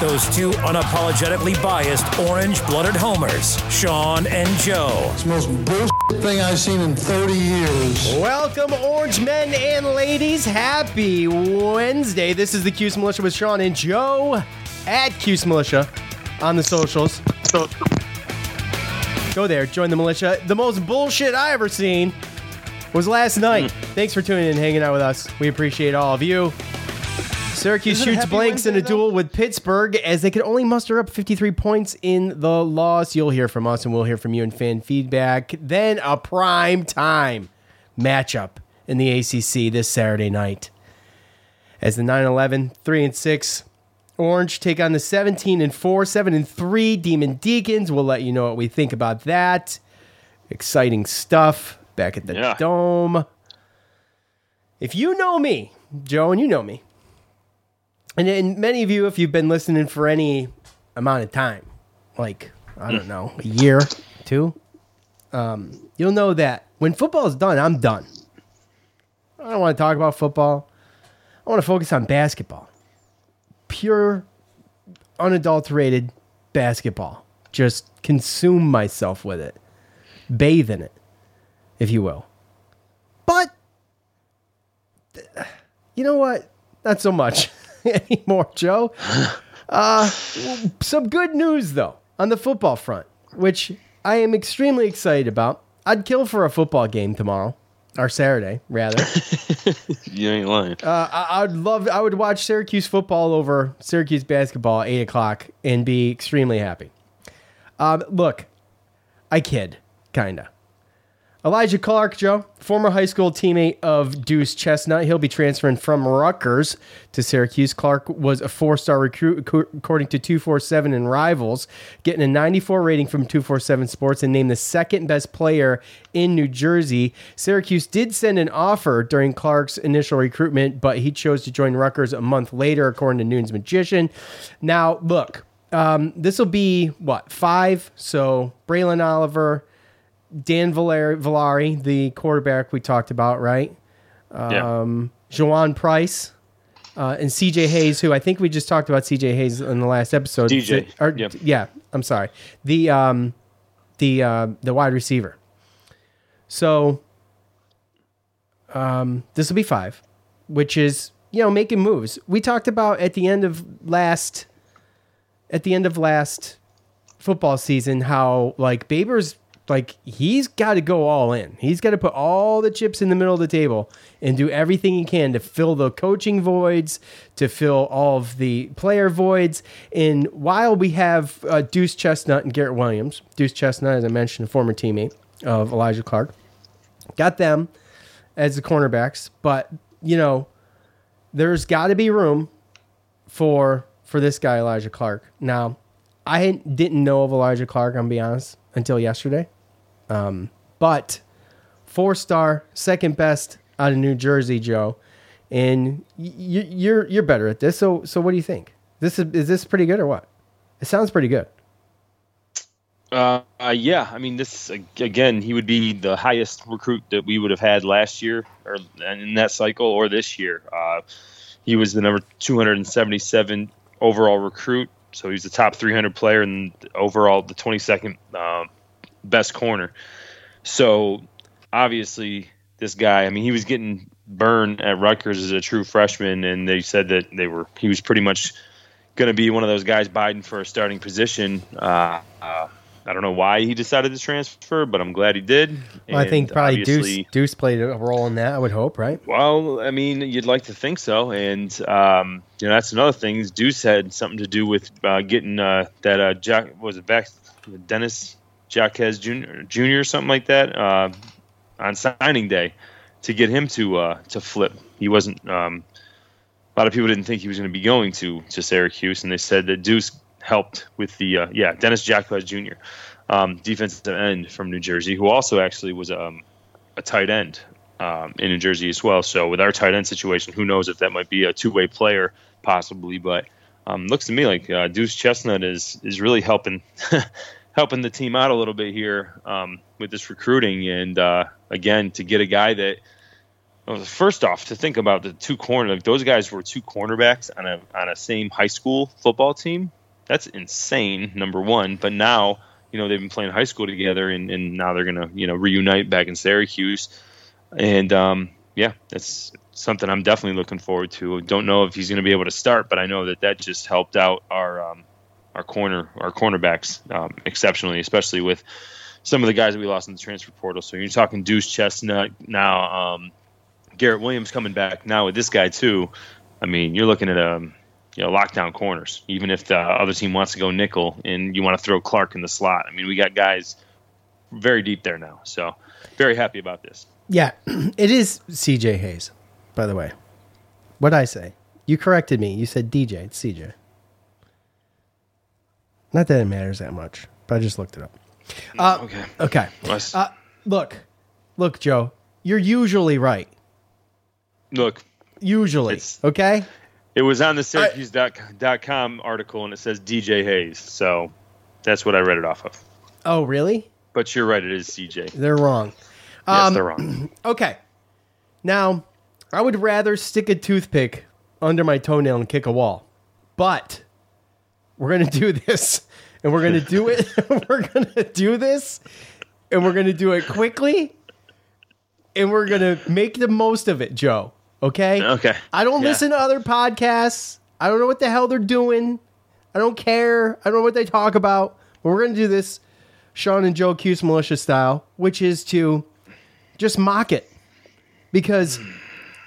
Those two unapologetically biased orange-blooded homers, Sean and Joe. It's the most bullshit thing I've seen in 30 years. Welcome, orange men and ladies. Happy Wednesday. This is the Cuse Militia with Sean and Joe at Cuse Militia on the socials. So- Go there, join the militia. The most bullshit I ever seen was last night. Hmm. Thanks for tuning in and hanging out with us. We appreciate all of you. Syracuse shoots blanks Wednesday, in a though? duel with Pittsburgh as they could only muster up 53 points in the loss. You'll hear from us and we'll hear from you in fan feedback. Then a prime time matchup in the ACC this Saturday night. As the 9-11, 3 and 6 Orange take on the 17 and 4, 7 and 3 Demon Deacons. We'll let you know what we think about that. Exciting stuff back at the Yeah. Dome. If you know me, Joe, and you know me, and, and many of you, if you've been listening for any amount of time, like, I don't know, a year, two, um, you'll know that when football is done, I'm done. I don't want to talk about football. I want to focus on basketball. Pure, unadulterated basketball. Just consume myself with it, bathe in it, if you will. But, you know what? Not so much anymore, Joe. Uh, some good news, though, on the football front, which I am extremely excited about. I'd kill for a football game tomorrow, or Saturday, rather. You ain't lying. Uh, I, would love. I would watch Syracuse football over Syracuse basketball at eight o'clock and be extremely happy. Um, look, I kid, kinda. Elijah Clark, Joe, former high school teammate of Duce Chestnut. He'll be transferring from Rutgers to Syracuse. Clark was a four star recruit, according to 247 and Rivals, getting a 94 rating from 247 Sports and named the second best player in New Jersey. Syracuse did send an offer during Clark's initial recruitment, but he chose to join Rutgers a month later, according to Nunes Magician. Now, look, um, this will be what, five? So, Braylon Oliver. Dan Valeri, Valari, the quarterback we talked about, right? yeah. Um, Juwaun Price uh, and CJ Hayes, who I think we just talked about CJ Hayes in the last episode. DJ, Or- yep. Yeah, I'm sorry. The um, the uh, the wide receiver. So um, this will be five, which is you know making moves. We talked about at the end of last at the end of last football season how like Babers like he's got to go all in. He's got to put all the chips in the middle of the table and do everything he can to fill the coaching voids, to fill all of the player voids. And while we have uh, Duce Chestnut and Garrett Williams, Duce Chestnut, as I mentioned, a former teammate of Elijah Clark, got them as the cornerbacks, but you know, there's got to be room for for this guy Elijah Clark. Now, I didn't know of Elijah Clark. I'm gonna be honest until yesterday, um, but four star, second best out of New Jersey, Joe, and y- you're you're better at this. So so what do you think? This is is this pretty good or what? It sounds pretty good. Uh, uh, yeah, I mean, this again, he would be the highest recruit that we would have had last year, or in that cycle, or this year. Uh, he was the number 277 overall recruit, so he's the top 300 player and overall the 22nd um, best corner. So obviously, this guy, I mean, he was getting burned at Rutgers as a true freshman, and they said that they were he was pretty much going to be one of those guys Biden for a starting position. Uh, uh, I don't know why he decided to transfer, but I'm glad he did. Well, I think probably Duce, Duce played a role in that. I would hope, right? Well, I mean, you'd like to think so, and um, you know that's another thing. is Duce had something to do with uh, getting uh, that uh, Jack was it back Dennis Jaquez Jr. Jr. or something like that uh, on signing day to get him to uh, to flip. He wasn't. Um, a lot of people didn't think he was going to be going to to Syracuse, and they said that Duce helped with the uh, yeah Dennis Jaquez Jr. Um, defensive end from New Jersey, who also actually was um, a tight end um, in New Jersey as well. So with our tight end situation, who knows if that might be a two way player possibly, but um, looks to me like uh, Duce Chestnut is is really helping helping the team out a little bit here um, with this recruiting, and uh, again to get a guy that. Well, first off, to think about the two corner, like those guys were two cornerbacks on a on a same high school football team. That's insane. Number one, but now you know they've been playing high school together, and, and now they're gonna you know reunite back in Syracuse, and um, yeah, that's something I'm definitely looking forward to. Don't know if he's gonna be able to start, but I know that that just helped out our um, our corner our cornerbacks um, exceptionally, especially with some of the guys that we lost in the transfer portal. So you're talking Duce Chestnut now. Um, Garrett Williams coming back now with this guy too. I mean, you're looking at um, you know lockdown corners. Even if the other team wants to go nickel and you want to throw Clark in the slot, I mean, we got guys very deep there now. So very happy about this. Yeah, it is CJ Hayes, by the way. What'd I say? You corrected me. You said DJ. It's CJ. Not that it matters that much, but I just looked it up. Uh, Okay. okay. Nice. Uh, look, look, Joe. You're usually right. Look, Usually. It's- okay? it was on the Syracuse.com article and it says DJ Hayes. So that's what I read it off of. Oh, really? But you're right, it is CJ. They're wrong. Yes, they're wrong. Okay. Now, I would rather stick a toothpick under my toenail and kick a wall. But we're going to do this. And we're going to do it. we're going to do this. And we're going to do it quickly. And we're going to make the most of it, Joe. Okay? Okay. I don't Yeah. listen to other podcasts. I don't know what the hell they're doing. I don't care. I don't know what they talk about. But we're going to do this Sean and Joe Cuse militia style, which is to just mock it because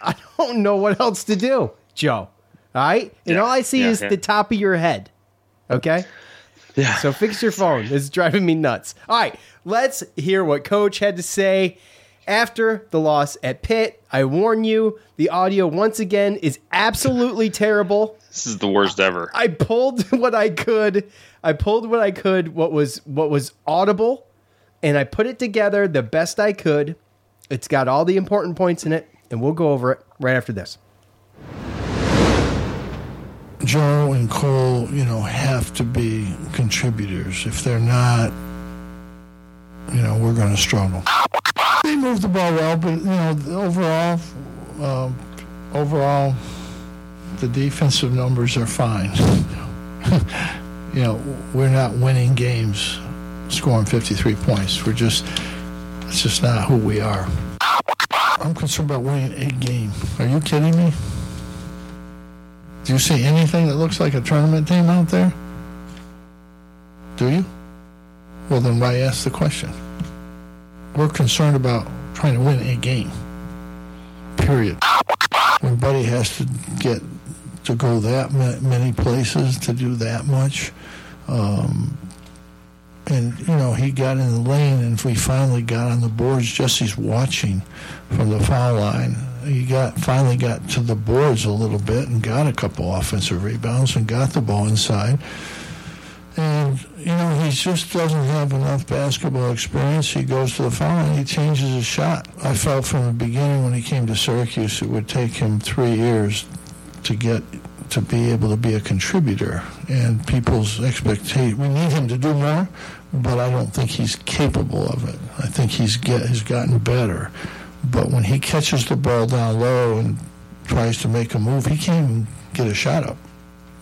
I don't know what else to do, Joe. All right? And Yeah. all I see Yeah, is the top of your head. Okay? Yeah. So fix your phone. It's driving me nuts. All right, let's hear what Coach had to say after the loss at Pitt. I warn you, the audio once again is absolutely terrible. This is the worst ever. I pulled what I could. I pulled what I could. What was what was audible, and I put it together the best I could. It's got all the important points in it, and we'll go over it right after this. Joe and Cole, you know, have to be contributors. If they're not, you know, we're going to struggle. They moved the ball well, but you know, overall, um, overall, the defensive numbers are fine. you know, we're not winning games, scoring 53 points. We're just, it's just not who we are. I'm concerned about winning a game. Are you kidding me? Do you see anything that looks like a tournament team out there? Do you? Well, then why ask the question? We're concerned about trying to win a game. Period. When Buddy has to get to go that many places to do that much, um, and you know he got in the lane, and if we finally got on the boards. Jesse's watching from the foul line. He got finally got to the boards a little bit and got a couple offensive rebounds and got the ball inside. And you know he just doesn't have enough basketball experience. He goes to the foul line, he changes his shot. I felt from the beginning when he came to Syracuse it would take him three years to get to be able to be a contributor and people's expectation we need him to do more but I don't think he's capable of it I think he's get gotten better but when he catches the ball down low and tries to make a move he can't even get a shot up.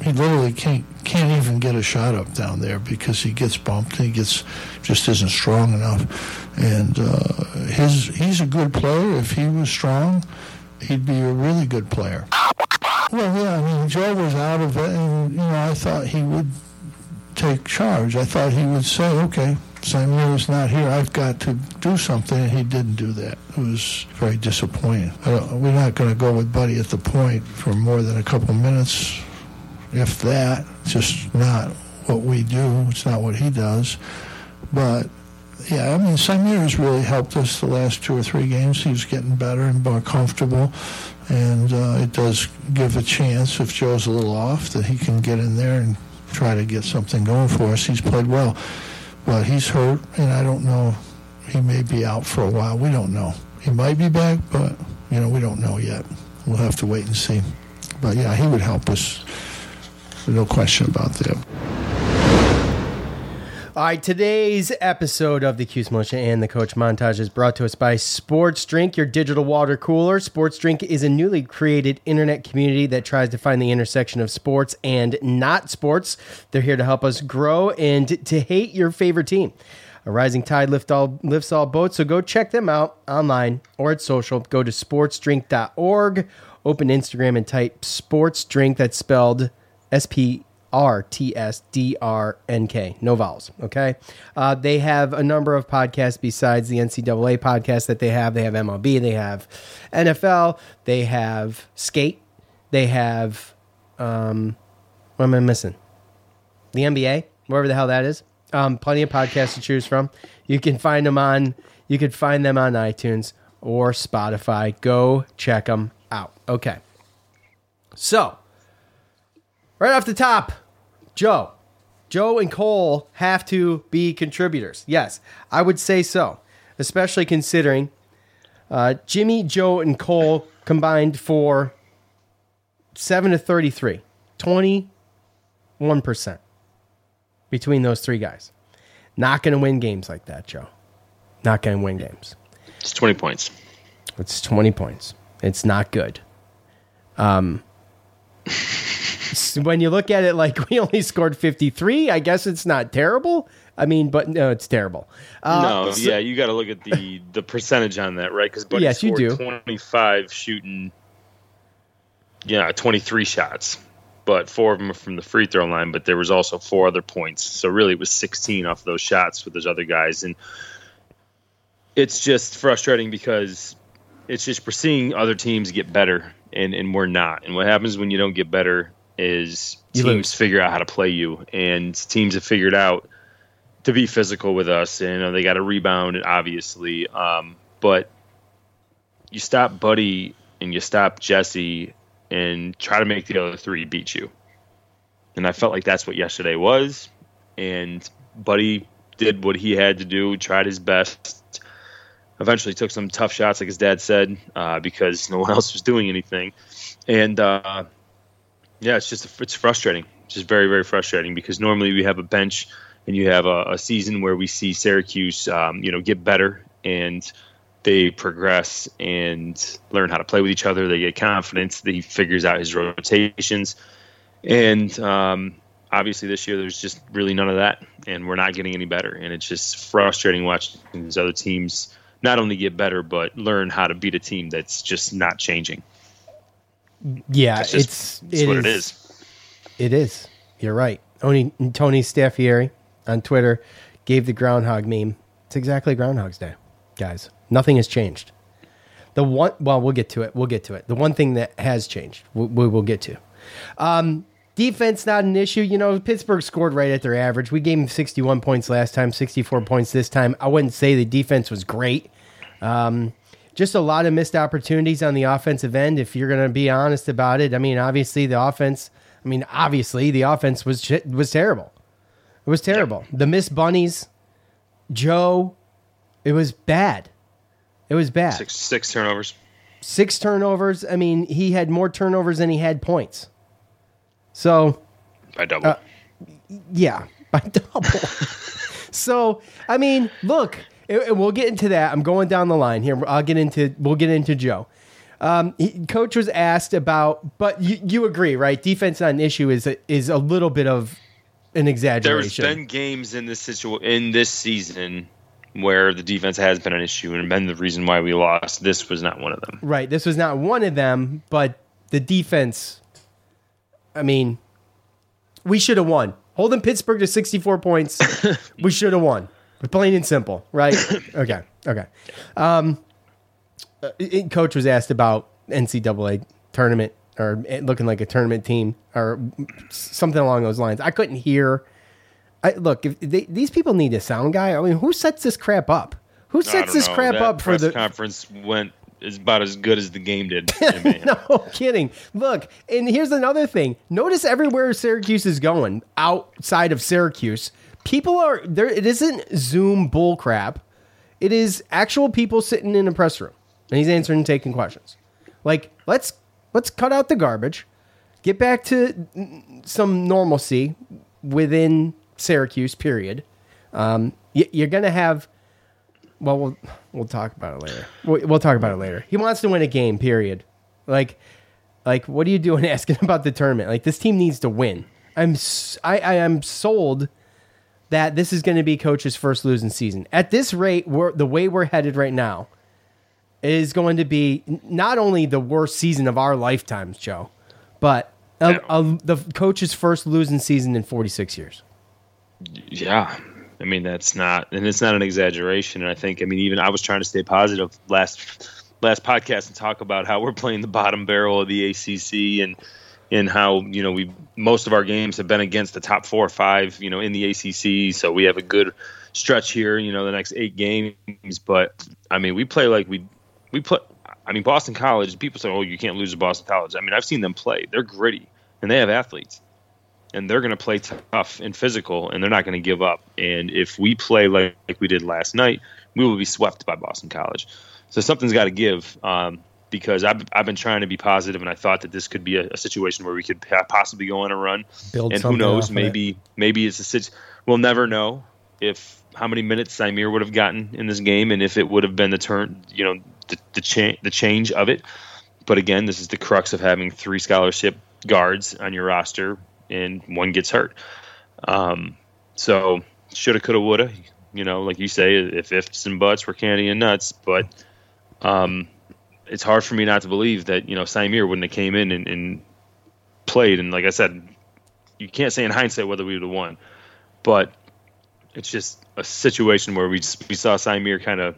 He literally can't can't even get a shot up down there because he gets bumped he gets just isn't strong enough. And uh, his he's a good player. If he was strong he'd be a really good player. Well, yeah, I mean, Joe was out of it, and, you know, I thought he would take charge. I thought he would say, okay, Symir is not here. I've got to do something, he didn't do that. It was very disappointing. we're not going to go with Buddy at the point for more than a couple minutes, if that. Just not what we do. It's not what he does. But yeah, I mean, Symir has really helped us the last two or three games. He's getting better and more comfortable, and uh, it does give a chance if Joe's a little off that he can get in there and try to get something going for us. He's played well, but he's hurt, and I don't know. He may be out for a while. We don't know. He might be back, but you know we don't know yet. We'll have to wait and see. But yeah, he would help us. No question about that. All right, today's episode of the Cuse Motion and the Coach Montage is brought to us by Sports Drink, your digital water cooler. Sports Drink is a newly created internet community that tries to find the intersection of sports and not sports. They're here to help us grow and to hate your favorite team. A rising tide lift all, lifts all boats, so go check them out online or at social. Go to sportsdrink.org, open Instagram and type sports drink that's spelled S P R T S D R N K. No vowels. Okay. Uh, they have a number of podcasts besides the NCAA podcast that they have. They have MLB. They have NFL. They have skate. They have. Um, what am I missing? The NBA, wherever the hell that is. Um, plenty of podcasts to choose from. You can find them on. You can find them on iTunes or Spotify. Go check them out. Okay. So right off the top, Joe. Joe and Cole have to be contributors. Yes, I would say so, especially considering uh, Jimmy, Joe, and Cole combined for 7 to 33, 21% between those three guys. Not going to win games like that, Joe. Not going to win games. It's 20 points. It's 20 points. It's not good. Um, when you look at it like we only scored 53, I guess it's not terrible. I mean, but no, it's terrible. Uh, no, so, yeah, you got to look at the the percentage on that, right? Because Buddy yes, scored you do. 25 shooting, yeah, 23 shots, but four of them are from the free throw line. But there was also four other points, so really it was 16 off those shots with those other guys, and it's just frustrating because it's just we're seeing other teams get better and and we're not. And what happens when you don't get better is you teams lose. figure out how to play you, and teams have figured out to be physical with us. And you know, they got to rebound, obviously, um, but you stop Buddy and you stop Jesse and try to make the other three beat you. And I felt like that's what yesterday was. And Buddy did what he had to do, tried his best. Eventually took some tough shots, like his dad said, uh, because no one else was doing anything. And uh, yeah, it's just it's frustrating. It's just very very frustrating because normally we have a bench and you have a, a season where we see Syracuse, um, you know, get better and they progress and learn how to play with each other. They get confidence. He figures out his rotations, and um, obviously this year there's just really none of that, and we're not getting any better. And it's just frustrating watching these other teams not only get better but learn how to beat a team that's just not changing. Yeah, it's just, it's, it what is, it is. It is. You're right. Tony Tony Staffieri on Twitter gave the groundhog meme. It's exactly Groundhog's Day, guys. Nothing has changed. The one, well, we'll get to it. We'll get to it. The one thing that has changed, we, we will get to. Um, defense not an issue. You know, Pittsburgh scored right at their average. We gave them 61 points last time, 64 points this time. I wouldn't say the defense was great. Um, just a lot of missed opportunities on the offensive end. If you're going to be honest about it, I mean, obviously the offense. I mean, obviously the offense was was terrible. It was terrible. The missed bunnies, Joe. It was bad. It was bad. Six six turnovers. Six turnovers. I mean, he had more turnovers than he had points. So by double. Uh, yeah, by double. so I mean, look and we'll get into that. I'm going down the line here. I'll get into. We'll get into Joe. Um, he, coach was asked about, but you, you agree, right? Defense not an issue is a, is a little bit of an exaggeration. There's been games in this situ- in this season where the defense has been an issue and been the reason why we lost. This was not one of them. Right. This was not one of them, but the defense I mean, we should have won. Holding Pittsburgh to 64 points, we should have won. Plain and simple, right? okay, okay. Um, uh, it- coach was asked about NCAA tournament or looking like a tournament team or something along those lines. I couldn't hear. I, look, if they, these people need a sound guy. I mean, who sets this crap up? Who sets this know. crap That up for the? conference went is about as good as the game did. no kidding. Look, and here's another thing. Notice everywhere Syracuse is going outside of Syracuse, people are there. It isn't Zoom bullcrap. It is actual people sitting in a press room, and he's answering and taking questions. Like let's let's cut out the garbage, get back to some normalcy within Syracuse. Period. Um, y- you're gonna have. Well, we'll we'll talk about it later. We'll, we'll talk about it later. He wants to win a game. Period. Like, like what are you doing asking about the tournament? Like this team needs to win. I'm I, I am sold that this is going to be coach's first losing season. At this rate, we're the way we're headed right now is going to be not only the worst season of our lifetimes, Joe, but a, a, the coach's first losing season in 46 years. Yeah. I mean, that's not, and it's not an exaggeration. And I think, I mean, even I was trying to stay positive last last podcast and talk about how we're playing the bottom barrel of the ACC and and how you know we most of our games have been against the top four or five, you know, in the ACC. So we have a good stretch here, you know, the next eight games. But I mean, we play like we we put. I mean, Boston College. People say, "Oh, you can't lose to Boston College." I mean, I've seen them play. They're gritty and they have athletes and they're going to play tough and physical, and they're not going to give up. And if we play like, like we did last night, we will be swept by Boston College. So something's got to give. Um, because I've, I've been trying to be positive, and I thought that this could be a, a situation where we could possibly go on a run. Build and who knows? Maybe maybe it's a situation. We'll never know if how many minutes Symir would have gotten in this game, and if it would have been the turn, you know, the the, cha- the change of it. But again, this is the crux of having three scholarship guards on your roster, and one gets hurt. Um, so shoulda, coulda, woulda. You know, like you say, if ifs and buts were candy and nuts, but um, it's hard for me not to believe that you know Symir wouldn't have came in and, and played. And like I said, you can't say in hindsight whether we would have won, but it's just a situation where we just, we saw Symir kind of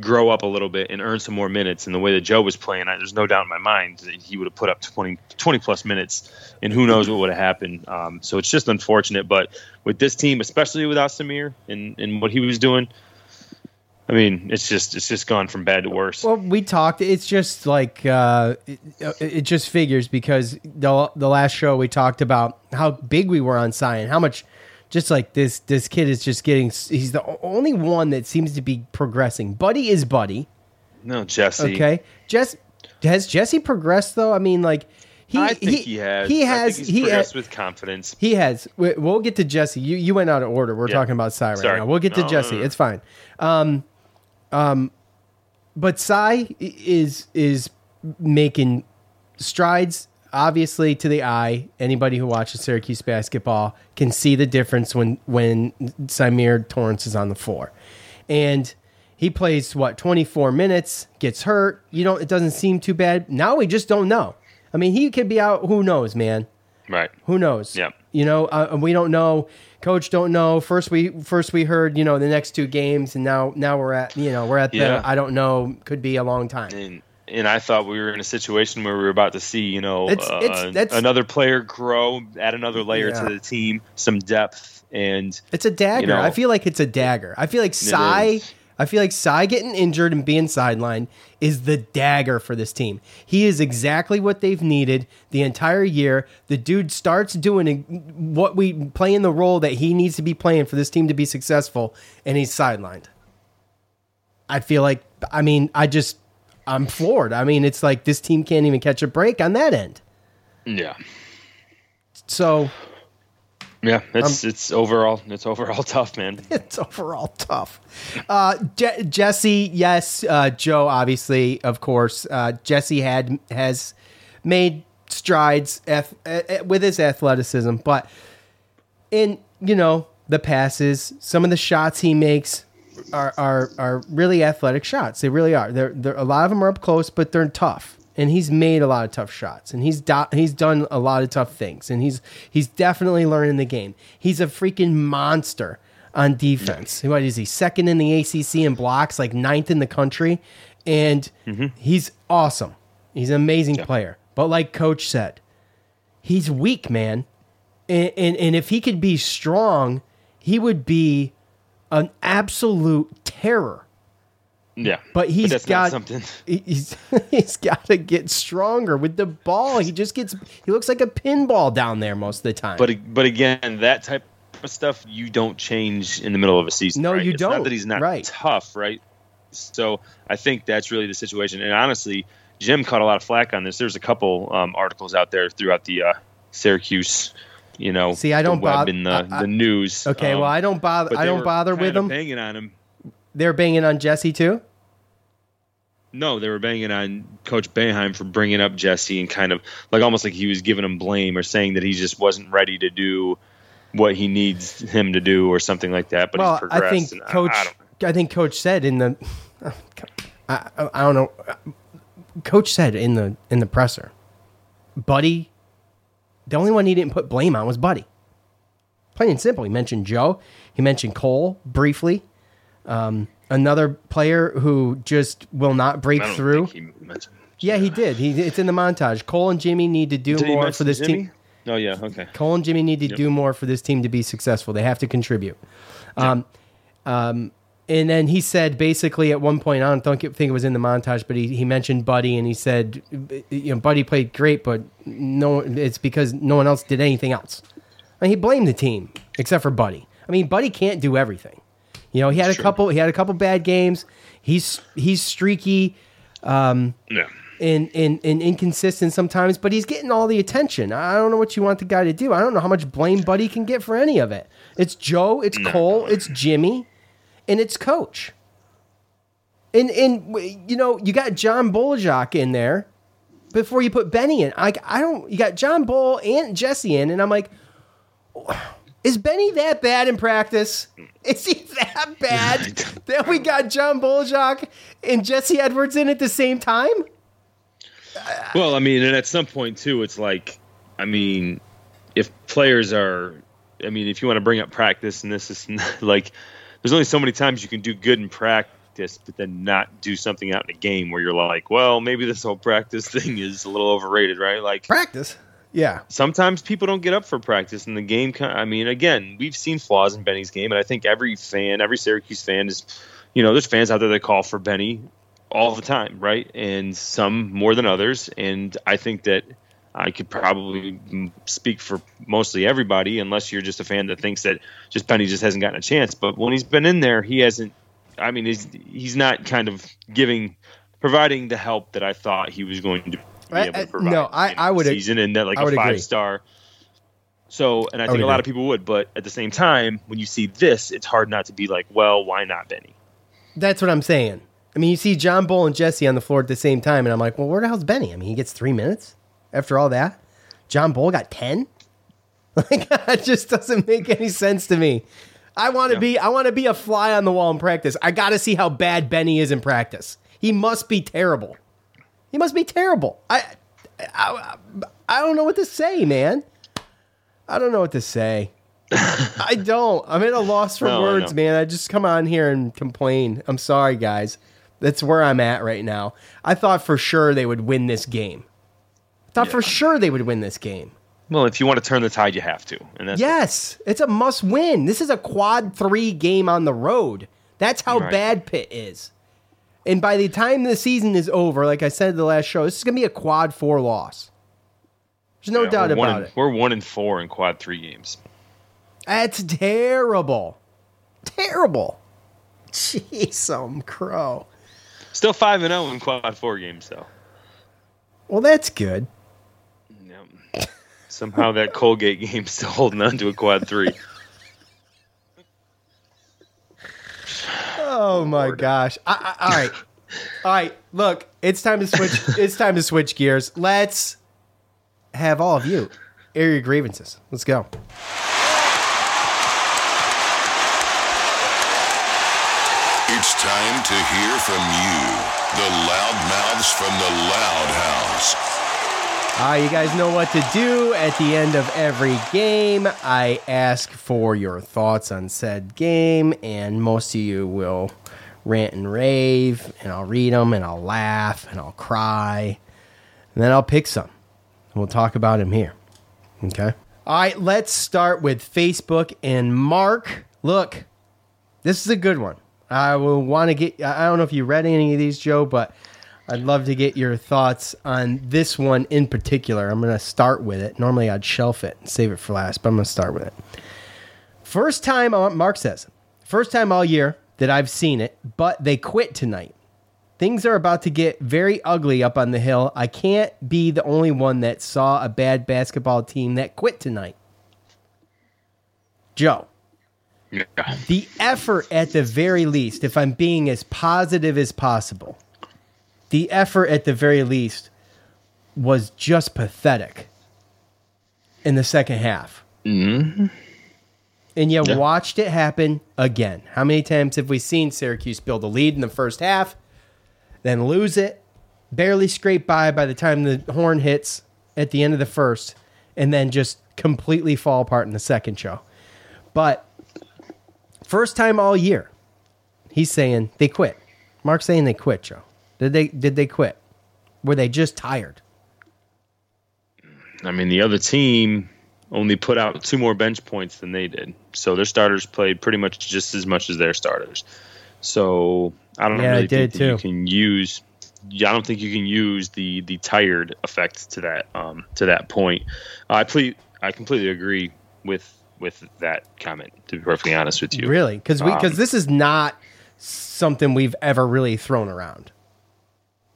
grow up a little bit and earn some more minutes. And the way that Joe was playing, I, there's no doubt in my mind that he would have put up 20, 20 plus minutes, and who knows what would have happened. Um, so it's just unfortunate. But with this team, especially without Symir and, and what he was doing, I mean, it's just it's just gone from bad to worse. Well, we talked. It's just like uh, it, it just figures because the the last show we talked about how big we were on Sion, how much just like this this kid is just getting. He's the only one that seems to be progressing. Buddy is Buddy. no, Jesse. Okay, Jess has Jesse progressed though. I mean, like he I think he, has. He has. think he's he has. with confidence. He has. We- We'll get to Jesse. You you went out of order. We're Yeah. talking about Cy right Sorry. now. We'll get to no, Jesse. no, no. It's fine. Um, um, but Cy is is making strides. Obviously, to the eye, anybody who watches Syracuse basketball can see the difference when when Symir Torrence is on the floor, and he plays what twenty four minutes, gets hurt. You don't. It doesn't seem too bad. Now we just don't know. I mean, he could be out. Who knows, man? Right. Who knows? Yeah. You know, uh, we don't know. Coach don't know. First we first we heard you know the next two games, and now now we're at you know we're at Yeah. the I don't know. Could be a long time. and and I thought we were in a situation where we were about to see, you know, It's- uh, it's- another player grow, add another layer Yeah. to the team, some depth, and It's a dagger. You know, I feel like it's a dagger. I feel like Cy. I feel like Cy getting injured and being sidelined is the dagger for this team. He is exactly what they've needed the entire year. The dude starts doing what we playing the role that he needs to be playing for this team to be successful, and he's sidelined. I feel like I mean I just I'm floored. I mean it's like this team can't even catch a break on that end. yeah, So yeah, Um, it's it's overall it's overall tough, man. it's overall tough. Uh, Je- Jesse, yes. Uh, Joe, obviously, of course. Uh, Jesse had has made strides ath- uh, with his athleticism, but in you know the passes, some of the shots he makes are are are really athletic shots. They really are. They're, they're a lot of them are up close, but they're tough. And he's made a lot of tough shots, and he's do- he's done a lot of tough things, and he's he's definitely learning the game. He's a freaking monster on defense. What is he? Second in the ACC in blocks, like ninth in the country, and mm-hmm. he's awesome. He's an amazing player. But like Coach said, he's weak, man. And, and and if he could be strong, he would be an absolute terror. Yeah, But he's that's got something. he- He's he's got to get stronger with the ball. He just gets he looks like a pinball down there most of the time. But but again, that type of stuff you don't change in the middle of a season. No, right? you It's don't. Not that he's not Right. tough, right? So I think that's really the situation. And honestly, Jim caught a lot of flack on this. There's a couple um, articles out there throughout the uh, Syracuse, you know, See, I don't web both- and the, I- I- the news. okay, um, well I don't bother I don't bother with kinda him. Banging on him. They're banging on Jesse too. No, they were banging on Coach Boeheim for bringing up Jesse and kind of like almost like he was giving him blame or saying that he just wasn't ready to do what he needs him to do or something like that. But well, he's progressed. I think Coach. I, I, don't, think Coach said in the. I, I, I don't know. Coach said in the in the presser, Buddy. The only one he didn't put blame on was Buddy. Plain and simple. He mentioned Joe. He mentioned Cole briefly. Um, another player who just will not break through. he. Yeah, he did. He, it's in the montage. Cole and Jimmy need to do Did more for this Jimmy? team. Oh yeah, okay. Cole and Jimmy need to do more for this team to be successful. They have to contribute. Um, um, and then he said basically at one point, I don't think it, think it was in the montage, but he, he mentioned Buddy and he said, you know, Buddy played great, but no, it's because no one else did anything else. And he blamed the team except for Buddy. I mean, Buddy can't do everything. You know, he had a True. couple. He had a couple bad games. He's he's streaky Um, Yeah. and, and, and inconsistent sometimes, but he's getting all the attention. I don't know what you want the guy to do. I don't know how much blame Buddy can get for any of it. It's Joe, it's Cole, it's Jimmy, and it's Coach. And and you know you got John Bol Ajak in there before you put Benny in. Like I don't, you got John Bol and Jesse in, and I'm like, is Benny that bad in practice? Is he that bad that we got John Bol Ajak and Jesse Edwards in at the same time? Well, I mean, and at some point too, it's like, I mean, if players are, I mean, if you want to bring up practice, and this is like, there's only so many times you can do good in practice, but then not do something out in a game where you're like, well, maybe this whole practice thing is a little overrated, right? Like, Practice. Yeah. sometimes people don't get up for practice and the game i mean again we've seen flaws in benny's game and i think every fan every syracuse fan is you know there's fans out there that call for benny all the time right and some more than others and i think that i could probably speak for mostly everybody unless you're just a fan that thinks that just benny just hasn't gotten a chance but when he's been in there he hasn't i mean he's he's not kind of giving providing the help that i thought he was going to be I- able to provide no, I- in I the would season and that like I a agree. five star so, and I think a lot of people would, but at the same time, when you see this, it's hard not to be like, well, why not Benny? That's what I'm saying. I mean, you see John Bol and Jesse on the floor at the same time, and I'm like, well, where the hell's Benny? I mean, he gets three minutes after all that. John Bol got 10? Like, it just doesn't make any sense to me. I want to be, I want to be a fly on the wall in practice. I got to see how bad Benny is in practice. He must be terrible. He must be terrible. I, I, I don't know what to say, man. I don't know what to say. I don't. I'm at a loss for No, words, know. man. I just come on here and complain. I'm sorry, guys. That's where I'm at right now. I thought for sure they would win this game. I thought for sure they would win this game. Well, if you want to turn the tide, you have to. And that's Yes, it's a must win. This is a quad three game on the road. That's how Right. bad Pitt is. And by the time the season is over, like I said in the last show, this is going to be a quad four loss. There's no yeah, doubt about and- it. We're one and four in quad three games. That's terrible. Terrible. Jeez, some crow. Still five and zero in quad four games, though. Well, that's good. Yep. Somehow that Colgate game's still holding on to a quad three. Oh, oh my gosh! I, I, all right, all right. Look, it's time to switch. it's time to switch gears. Let's have all of you air your grievances. Let's go. It's time time to hear from you, the loudmouths from the Loud House. Ah, you guys know what to do at the end of every game. I ask for your thoughts on said game, and most of you will rant and rave, and I'll read them, and I'll laugh, and I'll cry, and then I'll pick some. We'll talk about them here. Okay. All right, let's start with Facebook and Mark. Look, this is a good one. I will want to get. I don't know if you read any of these, Joe, but I'd love to get your thoughts on this one in particular. I'm going to start with it. Normally, I'd shelf it and save it for last, but I'm going to start with it. First time, uh, Mark says, first time all year that I've seen it, but they quit tonight. Things are about to get very ugly up on the hill. I can't be the only one that saw a bad basketball team that quit tonight. Joe, Yeah. the effort at the very least, if I'm being as positive as possible, the effort at the very least was just pathetic in the second half. Mm-hmm. And you Yeah. watched it happen again. How many times have we seen Syracuse build a lead in the first half, then lose it, barely scrape by by the time the horn hits at the end of the first, and then just completely fall apart in the second show? But first time all year, he's saying they quit. Mark's saying they quit, Joe. Did they did they quit? Were they just tired? I mean, the other team only put out two more bench points than they did. So their starters played pretty much just as much as their starters. So I don't Yeah, really think you can use. Yeah, I don't think you can use the the tired effect to that um, to that point. I ple- I completely agree with with that comment. To be perfectly honest with you, Really? Because we because Um, this is not something we've ever really thrown around.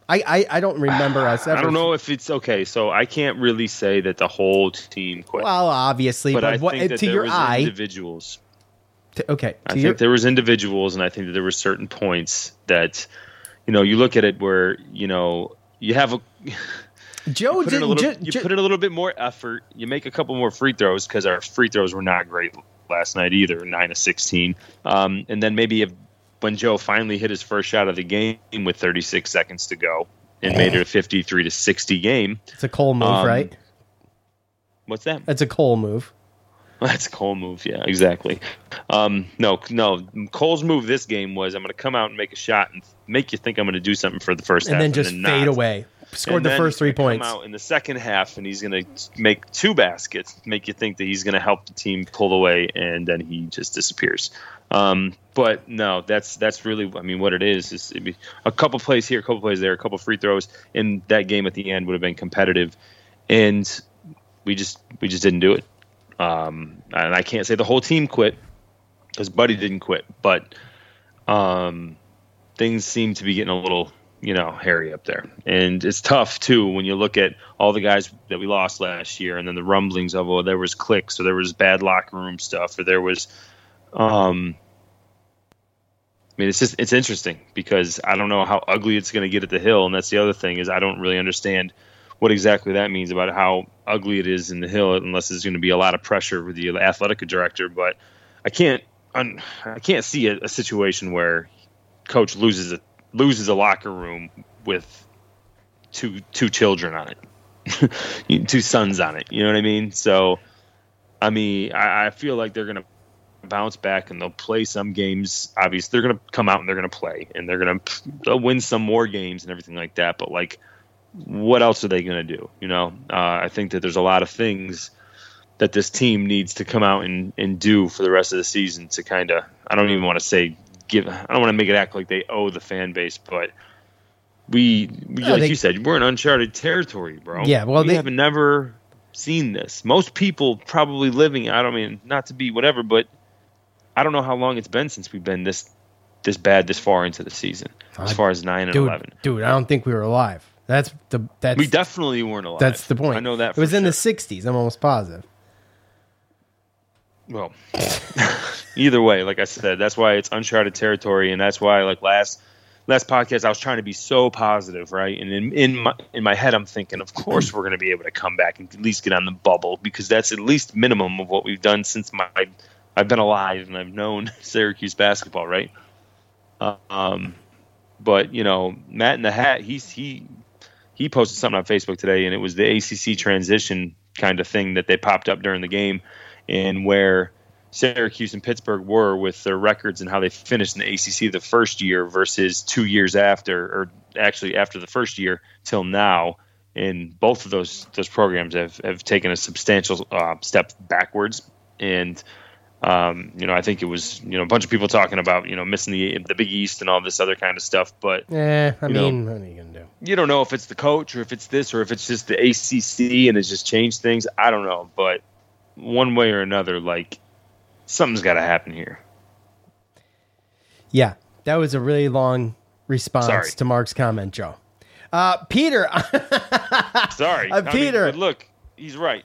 I I, I don't remember us ever. I don't know if it's okay. So I can't really say that the whole team quit. Well, obviously, but, but I what think that to there your was eye? individuals. to- okay, I to think there was individuals, and I think that there were certain points that, you know, you look at it where you know you have a Joe put in a didn't. little, you put in a little bit more effort. You make a couple more free throws because our free throws were not great last night either, nine of sixteen. Um, and then maybe if, when Joe finally hit his first shot of the game with 36 seconds to go and made it a 53 to 60 game. it's a Cole move, um, right? What's that? That's a Cole move. That's a Cole move, yeah, exactly. Um, no, no. Cole's move this game was I'm going to come out and make a shot and make you think I'm going to do something for the first And half, then just and fade not. away. Scored the first three points. Come out in the second half, and he's going to make two baskets, make you think that he's going to help the team pull away, and then he just disappears. Um, but no, that's that's really, I mean, what it is is a couple plays here, a couple plays there, a couple free throws, and that game at the end would have been competitive, and we just we just didn't do it. Um, and I can't say the whole team quit because Buddy didn't quit, but um, things seem to be getting a little, you know, hairy up there. And it's tough too when you look at all the guys that we lost last year, and then the rumblings of oh, there was clicks, or there was bad locker room stuff, or there was, um, I mean, it's just it's interesting because I don't know how ugly it's going to get at the hill, and that's the other thing is I don't really understand what exactly that means about how ugly it is in the hill, unless there's going to be a lot of pressure with the athletic director. But I can't, I can't see a, a situation where coach loses a loses a locker room with two two children on it, two sons on it. You know what I mean? So, I mean, I, I feel like they're to bounce back and they'll play some games. Obviously, they're to come out and they're to play and they're to they'll win some more games and everything like that. But like what else are they to do? You know, uh, I think that there's a lot of things that this team needs to come out and, and do for the rest of the season to kind of, I don't even want to say give, I don't want to make it act like they owe the fan base, but we, we No, like they- you said, we're in uncharted territory, bro. Yeah, well, we they- have never seen this. Most people probably living, I don't mean, not to be whatever, but I don't know how long it's been since we've been this, this bad this far into the season, as far as nine and Dude, 11. dude, I don't think we were alive. That's the that's We definitely weren't alive. that's the point. I know that. it was in the '60s. I'm almost positive. Well, either way, like I said, that's why it's uncharted territory, and that's why, like last last podcast, I was trying to be so positive, right? And in in my in my head, I'm thinking, of course, we're going to be able to come back and at least get on the bubble because that's at least minimum of what we've done since my I've been alive and I've known Syracuse basketball, right? Um, But you know, Matt in the Hat, he's he he posted something on Facebook today, and it was the ACC transition kind of thing that they popped up during the game, and where Syracuse and Pittsburgh were with their records and how they finished in the ACC the first year versus two years after, or actually after the first year till now. And both of those those programs have, have taken a substantial uh, step backwards. And um, you know, I think it was you know a bunch of people talking about you know missing the the Big East and all this other kind of stuff. But yeah, I mean, know, what are you gonna do? You don't know if it's the coach or if it's this or if it's just the ACC and it's just changed things. I don't know, but one way or another, like something's got to happen here. Yeah, that was a really long response Sorry. to Mark's comment, Joe. Uh, Peter, Sorry, Uh, mean, Peter. but look, he's right.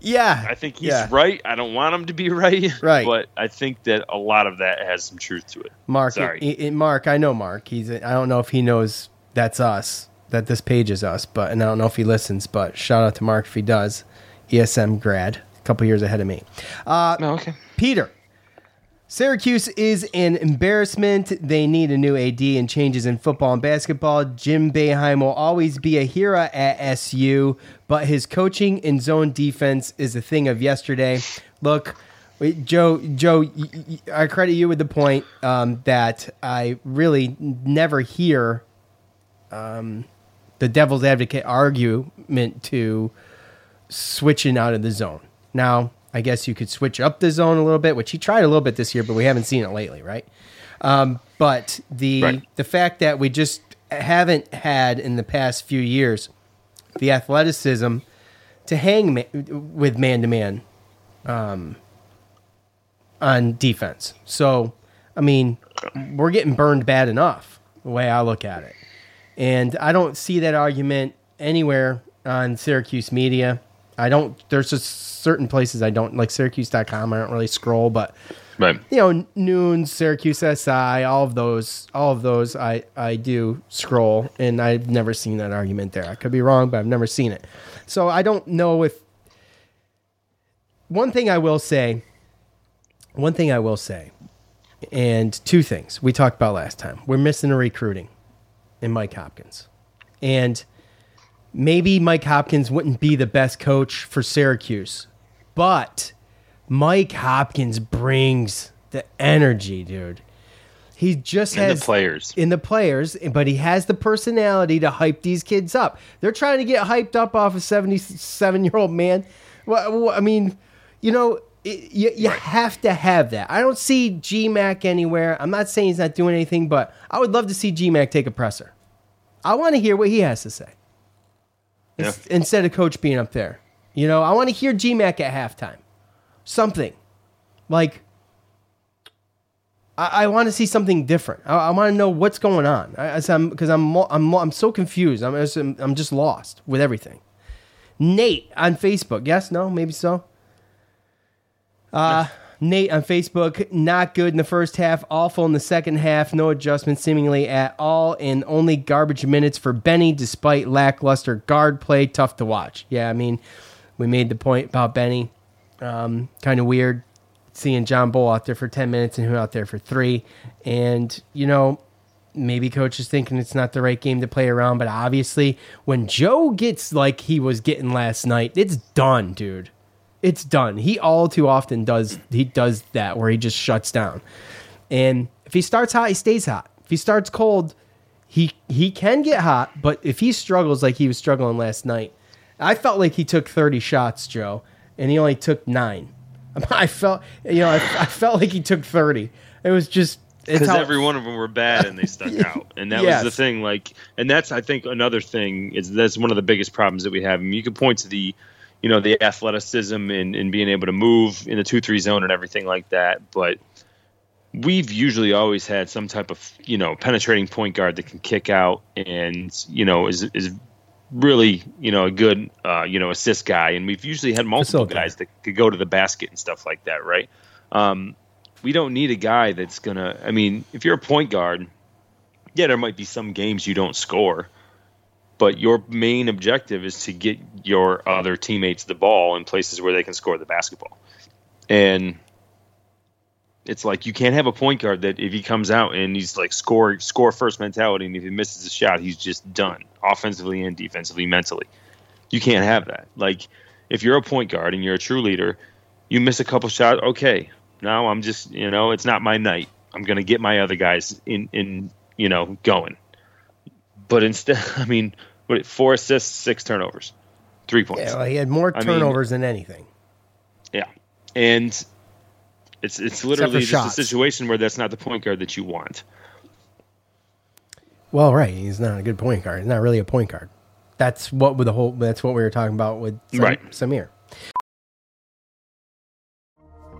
yeah, I think he's yeah. right. I don't want him to be right, Right. But I think that a lot of that has some truth to it. Mark, Sorry. i- i- Mark, I know Mark. He's. I don't know if he knows that's us, that this page is us, but and I don't know if he listens. But shout out to Mark if he does. ESM grad, couple years ahead of me. Uh, no, okay. Peter. Syracuse is an embarrassment. They need a new AD and changes in football and basketball. Jim Boeheim will always be a hero at SU, but his coaching and zone defense is a thing of yesterday. Look, Joe, Joe, I credit you with the point um, that I really never hear um, the devil's advocate argument to switching out of the zone. Now, I guess you could switch up the zone a little bit, which he tried a little bit this year, but we haven't seen it lately, right? Um, but the Right. the fact that we just haven't had in the past few years the athleticism to hang ma- with man to man on defense. So, I mean, we're getting burned bad enough, the way I look at it. And I don't see that argument anywhere on Syracuse media. I don't, there's just certain places I don't, like Syracuse.com, I don't really scroll, but, Right. you know, Noon, Syracuse SI, all of those, all of those I, I do scroll, and I've never seen that argument there. I could be wrong, but I've never seen it. So I don't know if, one thing I will say, one thing I will say, and two things we talked about last time. We're missing a recruiting in Mike Hopkins. And maybe Mike Hopkins wouldn't be the best coach for Syracuse, but Mike Hopkins brings the energy, dude. He just And has the players. in the players, but he has the personality to hype these kids up. They're trying to get hyped up off a 77 year old man. Well, I mean, you know, it, you, you have to have that. I don't see GMAC anywhere. I'm not saying he's not doing anything, but I would love to see GMAC take a presser. I want to hear what he has to say Yeah. Instead of coach being up there. You know, I want to hear GMAC at halftime. Something like I, I want to see something different. I, I want to know what's going on. I, I, am because I'm I'm I'm so confused. I'm just, I'm just lost with everything. Nate on Facebook. Yes, no, maybe so. Uh, Nate on Facebook, not good in the first half, awful in the second half, no adjustment seemingly at all, and only garbage minutes for Benny despite lackluster guard play. Tough to watch. Yeah, I mean, we made the point about Benny. Um, kind of weird seeing John Bol out there for 10 minutes and him out there for three. And, you know, maybe coach is thinking it's not the right game to play around, but obviously when Joe gets like he was getting last night, it's done, dude. It's done. He all too often does he does that where he just shuts down. And if he starts hot, he stays hot. If he starts cold, he he can get hot, but if he struggles like he was struggling last night, I felt like he took 30 shots, Joe, and he only took 9. I felt you know, I, I felt like he took 30. It was just because every one of them were bad and they stuck out and that Yes. was the thing like and that's i think another thing is that's one of the biggest problems that we have I mean, you could point to the you know the athleticism and, and being able to move in the 2-3 zone and everything like that but we've usually always had some type of you know penetrating point guard that can kick out and you know is is really you know a good uh, you know assist guy and we've usually had multiple Facilitator. guys that could go to the basket and stuff like that right um, we don't need a guy that's gonna. I mean, if you're a point guard, yeah, there might be some games you don't score, but your main objective is to get your other teammates the ball in places where they can score the basketball. And it's like you can't have a point guard that if he comes out and he's like score score first mentality, and if he misses a shot, he's just done offensively and defensively, mentally. You can't have that. Like if you're a point guard and you're a true leader, you miss a couple shots. Okay, now I'm just you know it's not my night. I'm gonna get my other guys in in you know going. But instead, I mean, what four assists, six turnovers, three points. Yeah, well, he had more I mean- turnovers than anything. Yeah, and it's it's literally just shots. a situation where that's not the point guard that you want. Well, right, he's not a good point guard. He's not really a point guard. That's what with the whole. That's what we were talking about with Sam, Right. Symir.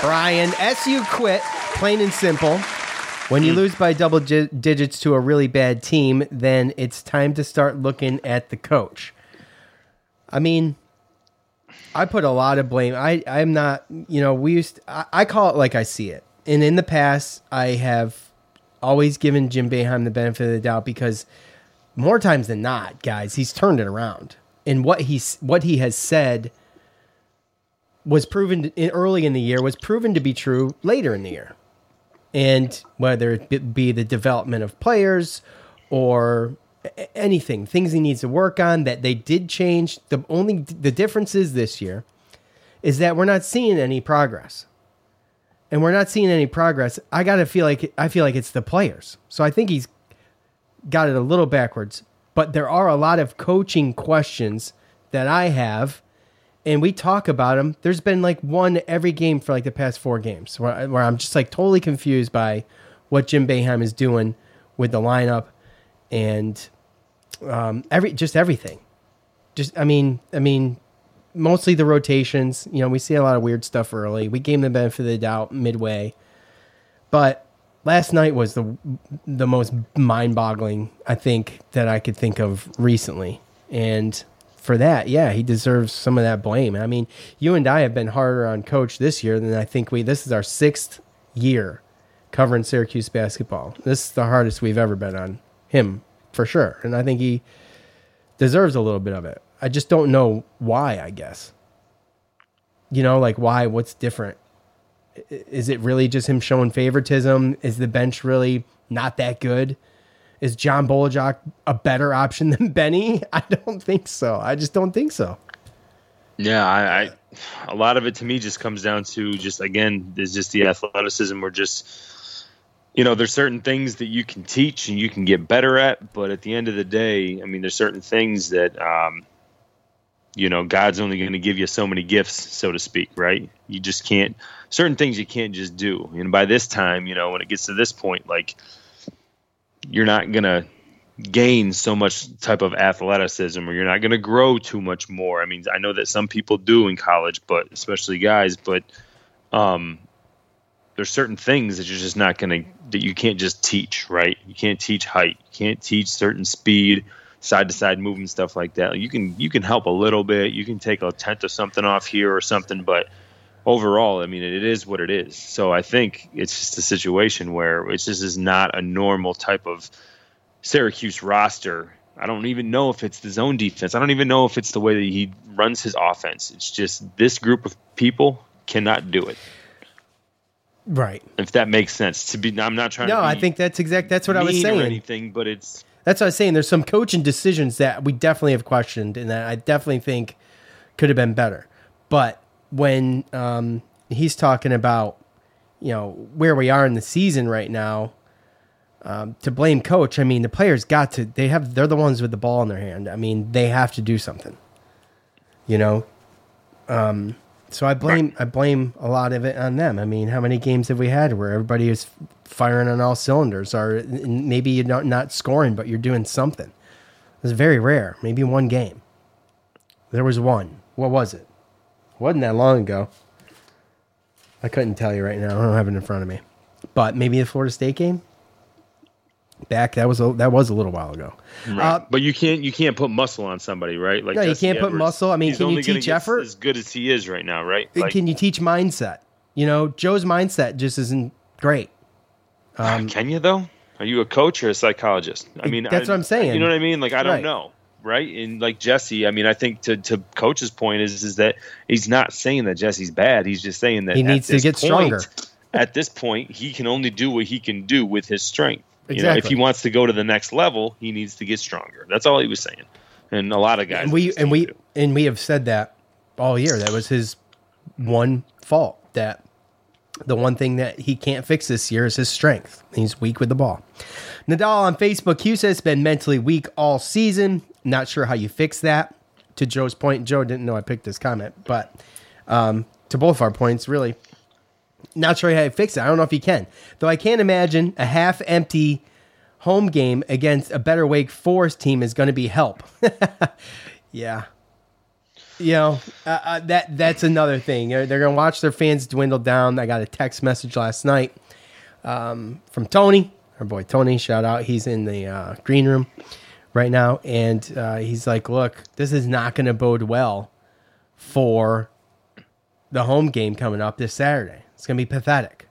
Brian. SU quit, plain and simple. When you hmm. lose by double gi- digits to a really bad team, then it's time to start looking at the coach. I mean, I put a lot of blame. I I'm not. You know, we used. I, I call it like I see it. And in the past, I have always given Jim Boeheim the benefit of the doubt because more times than not, guys, he's turned it around. And what he's what he has said was proven in, early in the year was proven to be true later in the year. And whether it be- the development of players or anything, things he needs to work on that they did change. The only the difference is this year is that we're not seeing any progress. And we're not seeing any progress. I got to feel like I feel like it's the players. So I think he's got it a little backwards, but there are a lot of coaching questions that I have, and we talk about them. There's been like one every game for like the past four games where, I- where I'm just like totally confused by what Jim Boeheim is doing with the lineup and um, every just everything. Just I mean, I mean, mostly the rotations. You know, we see a lot of weird stuff early. We gave him the benefit of the doubt midway, but last night was the the most mind-boggling I think that I could think of recently. And for that, yeah, he deserves some of that blame. I mean, you and I have been harder on coach this year than I think we this is our 6th year covering Syracuse basketball. This is the hardest we've ever been on him for sure. And I think he deserves a little bit of it. I just don't know why, I guess. You know, like why what's different? Is it really just him showing favoritism? Is the bench really not that good? Is John Bol Ajak a better option than Benny? I don't think so. I just don't think so. Yeah, I, I a lot of it to me just comes down to just again is just the athleticism. We're just you know there's certain things that you can teach and you can get better at, but at the end of the day, I mean there's certain things that um, you know God's only going to give you so many gifts, so to speak, right? You just can't certain things you can't just do. And by this time, you know when it gets to this point, like you're not gonna gain so much type of athleticism or you're not going to grow too much more. I mean, I know that some people do in college, but especially guys, but um there's certain things that you're just not going to that you can't just teach, right? You can't teach height, you can't teach certain speed, side to side movement stuff like that. You can you can help a little bit, you can take a tenth of something off here or something, but overall, I mean, it is what it is. So I think it's just a situation where it's just is not a normal type of Syracuse roster. I don't even know if it's the zone defense. I don't even know if it's the way that he runs his offense. It's just this group of people cannot do it. Right. If that makes sense. To be, I'm not trying. No, I think that's exact. That's what I was saying. anything, but it's That's what I was saying. There's some coaching decisions that we definitely have questioned, and that I definitely think could have been better. But when um, he's talking about, you know, where we are in the season right now, um, to blame coach. I mean, the players got to. They have. They're the ones with the ball in their hand. I mean, they have to do something. You know. Um, so I blame I blame a lot of it on them. I mean, how many games have we had where everybody is firing on all cylinders, or maybe you're not not scoring, but you're doing something? It's very rare. Maybe one game. There was one. What was it? Wasn't that long ago. I couldn't tell you right now. I don't have it in front of me. But maybe the Florida State game. Back that was a, that was a little while ago. Right. Uh, but you can't you can't put muscle on somebody, right? Like No, you can't put muscle. I mean, can you teach effort? As good as he is right now, right? Like, can you teach mindset? You know, Joe's mindset just isn't great. Um, can you though? Are you a coach or a psychologist? I mean, That's I- what I'm saying. You know what I mean? Like I don't Right. know, right? And like Jesse, I mean, I think to to coach's point is is that he's not saying that Jesse's bad. He's just saying that He needs to get point- stronger. At this point, he can only do what he can do with his strength. You know, if he wants to go to the next level, he needs to get stronger. That's all he was saying. And a lot of guys. and we and we too. and we have said that all year. That was his one fault. That the one thing that he can't fix this year is his strength. He's weak with the ball. Nadal on Facebook, Hugh says been mentally weak all season. Not sure how you fix that. To Joe's point, Joe didn't know I picked this comment, but um, to both our points, really, not sure how you fix it. I don't know if you can. Though I can't imagine a half empty home game against a better Wake Forest team is going to be help. yeah. You know, uh, uh, that that's another thing. They're, they're going to watch their fans dwindle down. I got a text message last night um, from Tony, our boy Tony. Shout out. He's in the uh, green room right now. And uh, he's like, look, this is not going to bode well for the home game coming up this Saturday. It's going to be pathetic.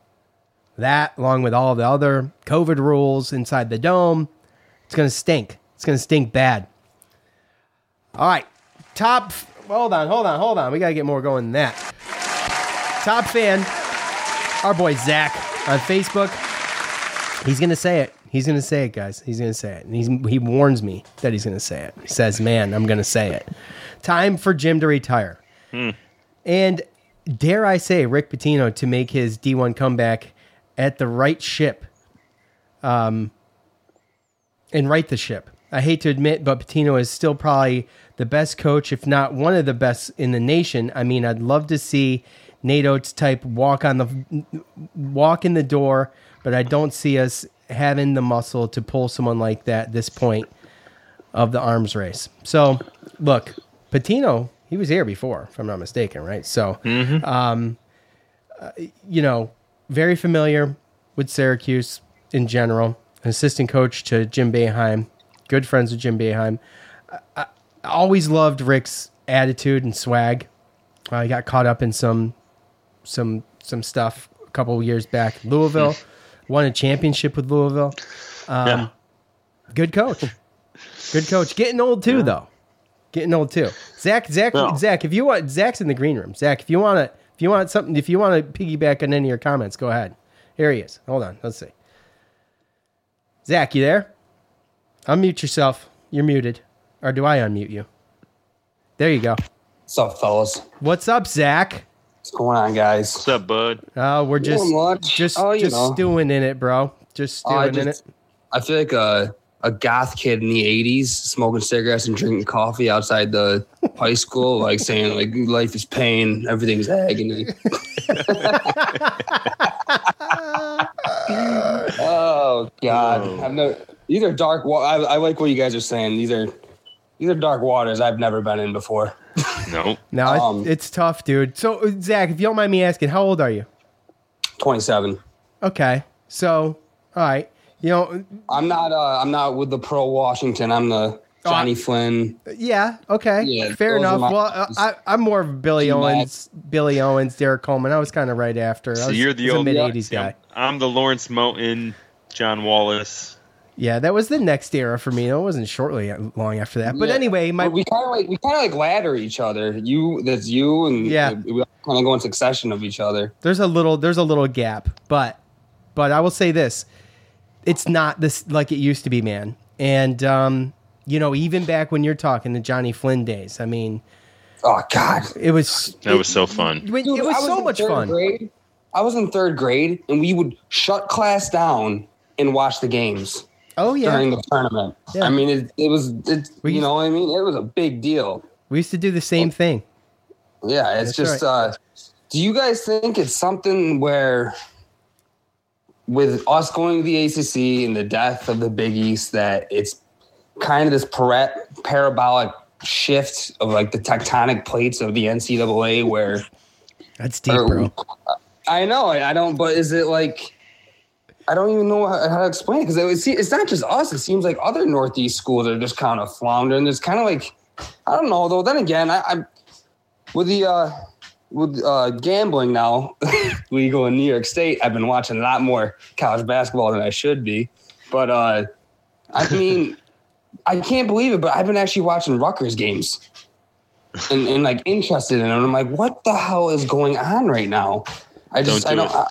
That, along with all the other COVID rules inside the dome, it's going to stink. It's going to stink bad. All right. Top. Hold on, hold on, hold on. We got to get more going than that. Top fan, our boy Zach on Facebook. He's going to say it. He's going to say it, guys. He's going to say it. And he's, he warns me that he's going to say it. He says, man, I'm going to say it. Time for Jim to retire. And dare I say, Rick Pitino to make his D1 comeback at the right ship um, and right the ship. I hate to admit, but Pitino is still probably the best coach, if not one of the best in the nation. I mean, I'd love to see Nate Oats type walk on the walk in the door, but I don't see us having the muscle to pull someone like that at this point of the arms race. So, look, Pitino, he was here before, if I'm not mistaken, right? So, um, uh, you know, very familiar with Syracuse in general. Assistant coach to Jim Boeheim, good friends with Jim Boeheim. I, I always loved Rick's attitude and swag. Uh, he got caught up in some some some stuff a couple of years back. Louisville won a championship with Louisville. Um, Yeah. Good coach. Good coach. Getting old too, though. Getting old too. Zach, Zach, No. Zach. If you want, Zach's in the green room. Zach, if you want to, if you want something, if you want to piggyback on any of your comments, go ahead. Here he is. Hold on. Let's see. Zach, you there? Unmute yourself. You're muted. Or do I unmute you? There you go. What's up, fellas? What's up, Zach? What's going on, guys? What's up, bud? Oh, we're just Not much. just Oh, you just know. stewing in it, bro. Just Oh, I stewing in it. I feel like a a goth kid in the '80s, smoking cigarettes and drinking coffee outside the high school, like saying like life is pain, everything's agony. oh God, Oh. I've no. These are dark. I, I like what you guys are saying. These are these are dark waters I've never been in before. No. No, Um, it's tough, dude. So, uh, Zach, if you don't mind me asking, how old are you? Twenty-seven. Okay, so all right, you know, I'm not. Uh, I'm not with the Pearl Washington. I'm the Jonny Flynn. yeah, okay, Yeah, fair enough. my- well, uh, I, I'm more of Billy G-Mac. Owens, Billy Owens, Derrick Coleman. I was kind of right after. I So was, you're the old- mid Yeah. '80s guy. I'm the Lawrence Moten, John Wallace. Yeah, that was the next era for me. It wasn't shortly long after that. But Yeah. anyway, my But we kind of like we kind of like ladder each other. You, that's you, and Yeah. we kind of go in succession of each other. there's a little there's a little gap, but but I will say this: it's not this like it used to be, man. And um, you know, even back when you're talking the Jonny Flynn days, I mean, Oh God, it was That was so fun. When- Dude, it was I so much fun. Grade. I was in third grade, and we would shut class down and watch the games Oh yeah, during the tournament. Yeah. I mean, it, it was, it, We you know what I mean? It was a big deal. we used to do the same thing. Yeah, it's That's just. uh Do you guys think it's something where, with us going to the ACC and the death of the Big East, that it's kind of this para- parabolic shift of like the tectonic plates of the NCAA, where That's deep, or- bro. I know I don't, but is it like? I don't even know how, how to explain it because it, it's not just us. It seems like other Northeast schools are just kind of floundering. There's kind of like, I don't know though. Then again, I, I with the uh, with uh, gambling now legal in New York State, I've been watching a lot more college basketball than I should be. But uh, I mean, I can't believe it, but I've been actually watching Rutgers games and, and like interested in it. I'm like, what the hell is going on right now? I just, Don't I do don't,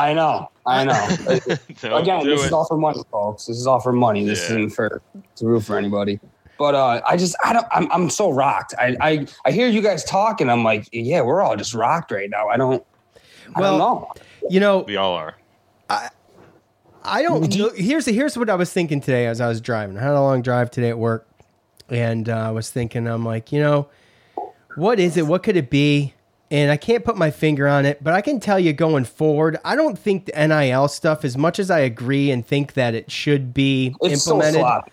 I know, I know. Again, this is all for money, folks. This is all for money. This Yeah. isn't for to root for anybody. But uh, I just I don't I'm I'm so rocked. I I I hear you guys talk and I'm like, yeah, we're all just rocked right now. I don't I Well, don't know. You know, We all are. I I don't know. Here's here's what I was thinking today as I was driving. I had a long drive today at work, and uh, I was thinking, I'm like, you know, what is it? What could it be? And I can't put my finger on it, but I can tell you going forward, I don't think the NIL stuff, as much as I agree and think that it should be It's so implemented, sloppy.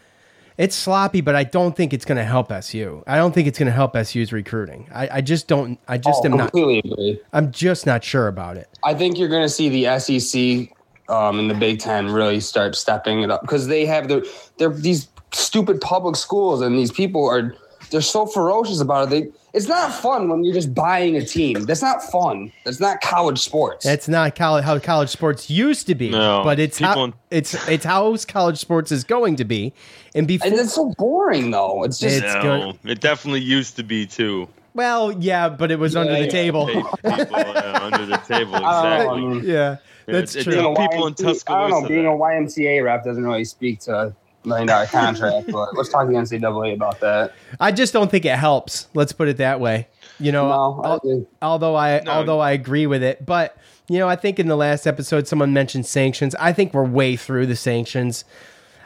it's sloppy. But I don't think it's going to help SU. I don't think it's going to help SU's recruiting. I, I just don't. I just Oh, am not. agree. I'm just not sure about it. I think you're going to see the SEC um, and the Big Ten really start stepping it up because they have their they're these stupid public schools and these people are they're so ferocious about it. They it's not fun when you're just buying a team. That's not fun. That's not college sports. That's not college, how college sports used to be, No, but it's how in- it's it's how college sports is going to be. And before, and it's so boring though. It's just It's no, good. it definitely used to be too. well, yeah, but it was under the yeah. table. People uh, under the table, I don't know, I exactly. mean, yeah, that's it's- true. it's- people in YMCA I don't Tuscaloosa know. Being a YMCA rep doesn't really speak to a million dollar contract, but let's talk to the NCAA about that. I just don't think it helps. Let's put it that way. You know, No, I al- although I No. although I agree with it, but you know, I think in the last episode someone mentioned sanctions. I think we're way through the sanctions.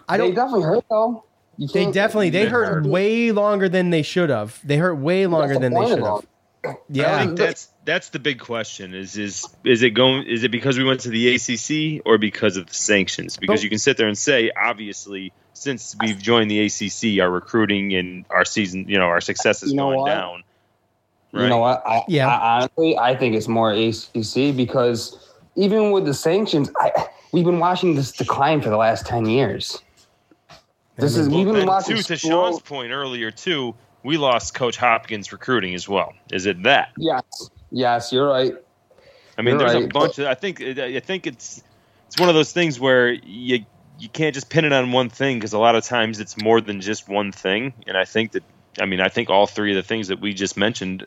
I They don't. definitely hurt though. They definitely they They hurt hurt. way longer than they should have. They hurt way longer than they should have. them. I Yeah, think that's that's the big question. Is is is it going? Is it because we went to the ACC or because of the sanctions? Because But- you can sit there and say, obviously, since we've joined the ACC, our recruiting and our season, you know, our success is You know going what? down. You know what? I, Yeah. I, honestly, I think it's more ACC because even with the sanctions, I, we've been watching this decline for the last ten years. This is we've Well, been and watching. too, to school- Sean's point earlier, too, we lost Coach Hopkins recruiting as well. Is it that? Yes, yes, you're right. I mean, You're there's a bunch of. I think. I think it's it's one of those things where you you can't just pin it on one thing because a lot of times it's more than just one thing. And I think that. I mean, I think all three of the things that we just mentioned.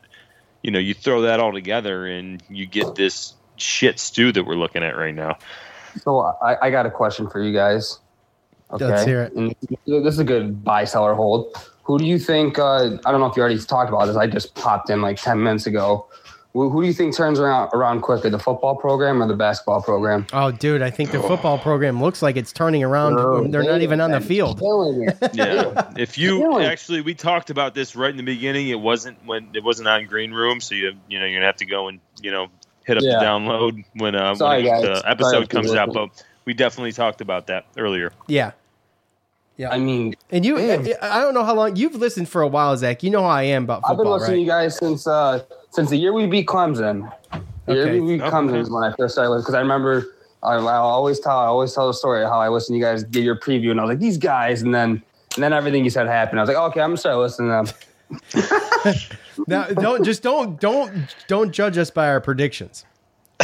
You know, you throw that all together and you get this shit stew that we're looking at right now. So I, I got a question for you guys. Okay, Let's hear it. And this is a good buy, sell, or hold. Who do you think? Uh, I don't know if you already talked about this. I just popped in like ten minutes ago. Who, who do you think turns around around quicker, the football program or the basketball program? Oh, dude, I think the football program looks like it's turning around. Bro, They're not even on the field. Yeah. if you actually, we talked about this right in the beginning. It wasn't when it wasn't on Green Room, so you you know you're gonna have to go and you know hit up Yeah. the download when uh Sorry, when the episode if comes out. But we definitely talked about that earlier. Yeah. Yeah. I mean, and you, Man. I don't know how long you've listened for a while, Zach. You know how I am about football. I've been football, listening to right? you guys since uh, since the year we beat Clemson. The year Okay. we beat Okay. Clemson is when I first started because I remember I, I always tell I always tell the story of how I listened to you guys give your preview and I was like these guys and then and then everything you said happened. I was like okay, I'm gonna start listening to them. Now, don't just don't don't don't judge us by our predictions.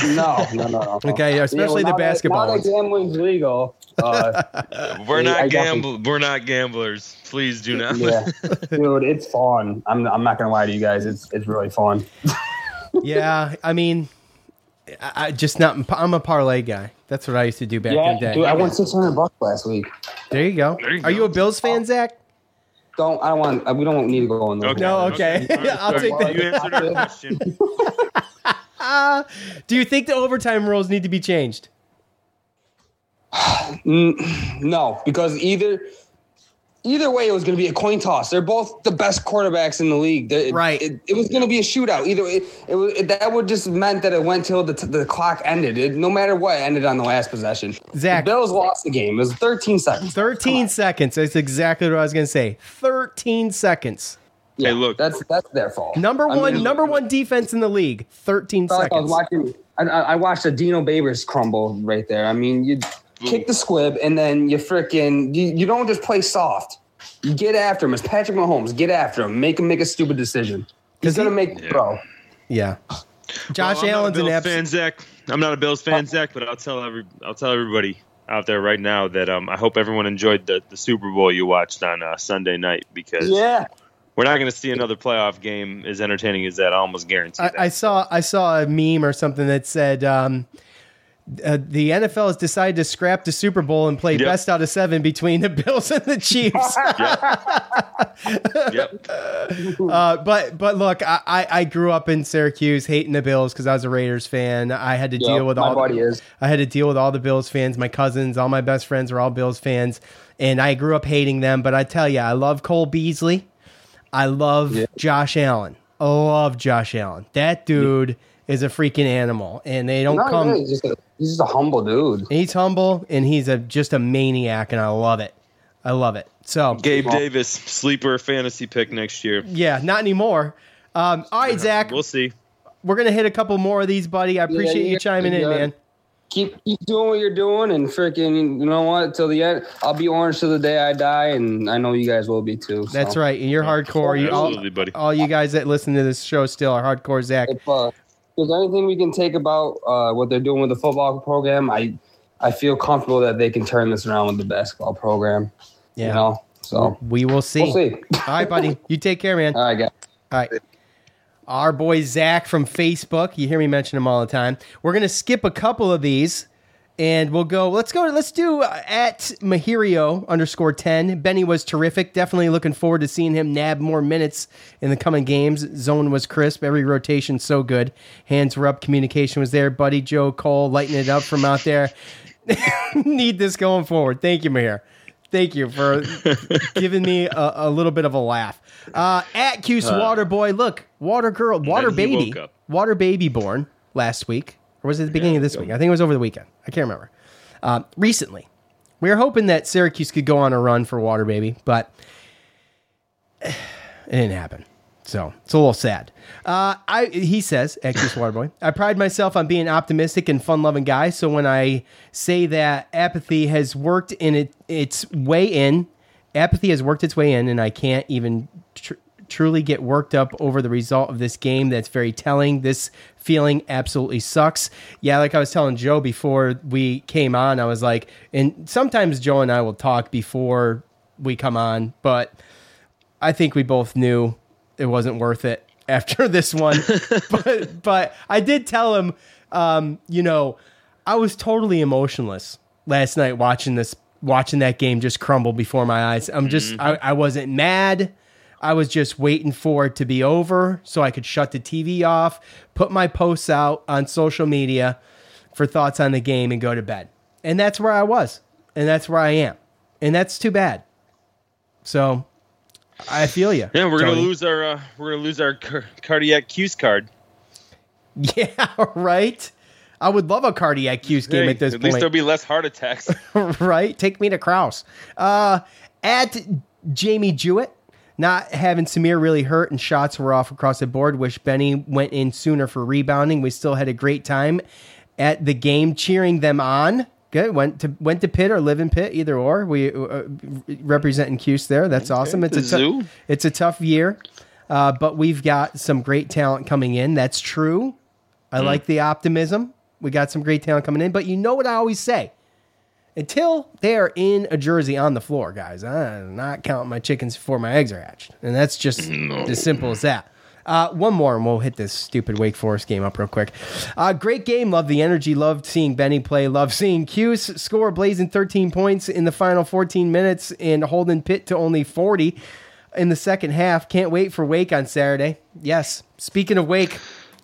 No, no, no, no. Okay, especially the now that- basketball Now ones. that gambling's legal, uh, We're not gamble. We're not gamblers. Please do not. yeah, dude, it's fun. I'm I'm not gonna lie to you guys. It's it's really fun. Yeah, I mean, I, I just not. I'm a parlay guy. That's what I used to do back in the day. dude, I won 600 bucks last week. there you go. There you Are you a Bills fan, Zach? Don't I don't want uh, we don't need to go on those. Okay. No, okay. All right, I'll take that. You answered our question. Do you think the overtime rules need to be changed? No, because either either way, it was going to be a coin toss. They're both the best quarterbacks in the league. They- Right. It, it was going to be a shootout. Either it, it, it, that would just meant that it went till the, the clock ended. It, no matter what, it ended on the last possession. Zach. the Bills lost the game. It was 13 seconds. 13 seconds. That's exactly what I was going to say. 13 seconds. Yeah, Hey, look. that's that's their fault. Number I one, mean, number one defense in the league. 13 felt like I was seconds. watching. I, I I watched a Dino Babers crumble right there. I mean, you kick the squib and then you freaking you, you don't just play soft. You get after him. It's Patrick Mahomes. Get after him. Make him make a stupid decision. He's gonna make the throw. Yeah. Josh Well, Allen's not an a Bills fan, Zach. I'm not a Bills fan, Zach, but I'll tell every I'll tell everybody out there right now that um, I hope everyone enjoyed the, the Super Bowl you watched on uh, Sunday night because Yeah. we're not going to see another playoff game as entertaining as that. I almost guarantee I, that. I saw I saw a meme or something that said um, uh, the NFL has decided to scrap the Super Bowl and play Yep. best out of seven between the Bills and the Chiefs. yep. uh, but but look, I, I grew up in Syracuse hating the Bills because I was a Raiders fan. I had to Yep, deal with all buddy is. I had to deal with all the Bills fans. My cousins, all my best friends were all Bills fans, and I grew up hating them. But I tell you, I love Cole Beasley. I love Josh Allen. I love Josh Allen. That dude is a freaking animal, and they don't No, come. yeah, he's just a he's just a humble dude. He's humble and he's a just a maniac, and I love it. I love it. So Gabe Davis sleeper fantasy pick next year. yeah, not anymore. Um, all right, Zach, We'll see. we're gonna hit a couple more of these, buddy. I appreciate yeah, you chiming in, man. Keep keep doing what you're doing and freaking you know what till the end. I'll be orange till the day I die, and I know you guys will be too. so. That's right, and you're hardcore. You all, Absolutely, buddy. all you guys that listen to this show still are hardcore, Zach. If uh, there's anything we can take about uh, what they're doing with the football program, I I feel comfortable that they can turn this around with the basketball program. Yeah. You know, so We will see. we'll see. All right, buddy. You take care, man. All right, guys. All right. Our boy Zach from Facebook. You hear me mention him all the time. We're gonna skip a couple of these, and we'll go. Let's go. Let's do uh, at Mahirio underscore ten. Benny was terrific. Definitely looking forward to seeing him nab more minutes in the coming games. Zone was crisp. Every rotation so good. Hands were up. Communication was there. Buddy Joe Cole lighting it up from out there. Need this going forward. Thank you, Mahir. Thank you for giving me a, a little bit of a laugh. Uh, at Cuse Water Boy, look, Water Girl, Water Baby. Water Baby born last week, or was it the beginning of this week? I think it was over the weekend. I can't remember. Um, recently, we were hoping that Syracuse could go on a run for Water Baby, but it didn't happen. So it's a little sad. Uh, I he says, Exodus Waterboy, I pride myself on being optimistic and fun loving guy. So when I say that apathy has worked in it, its way in, apathy has worked its way in, and I can't even tr- truly get worked up over the result of this game. That's very telling. This feeling absolutely sucks. Yeah, like I was telling Joe before we came on, I was like, and sometimes Joe and I will talk before we come on, but I think we both knew it wasn't worth it after this one. but but I did tell him, um, you know, I was totally emotionless last night watching this watching that game just crumble before my eyes. I'm just I, I wasn't mad. I was just waiting for it to be over so I could shut the TV off, put my posts out on social media for thoughts on the game and go to bed. And that's where I was. And that's where I am. And that's too bad. So I feel you. Yeah, we're gonna lose our uh, we're gonna lose our car- cardiac Cuse card. Yeah, right. I would love a cardiac Cuse game Hey, at this at least point. there'll be less heart attacks. right? Take me to Kraus. Uh, at Jamie Jewett, not having Symir really hurt and shots were off across the board. Wish Benny went in sooner for rebounding. We still had a great time at the game, cheering them on. Good. Went to went to Pitt or live in Pitt, either or. We uh, representing Cuse there. That's awesome. It's the a zoo. it's a tough year, uh, but we've got some great talent coming in. That's true. I like the optimism. We got some great talent coming in, but you know what I always say until they are in a jersey on the floor, guys, I'm not counting my chickens before my eggs are hatched. And that's just as simple as that. Uh, one more, and we'll hit this stupid Wake Forest game up real quick. Uh, great game. Love the energy. Loved seeing Benny play. Love seeing Cuse score blazing 13 points in the final 14 minutes and holding Pitt to only 40 in the second half. Can't wait for Wake on Saturday. Yes. Speaking of Wake,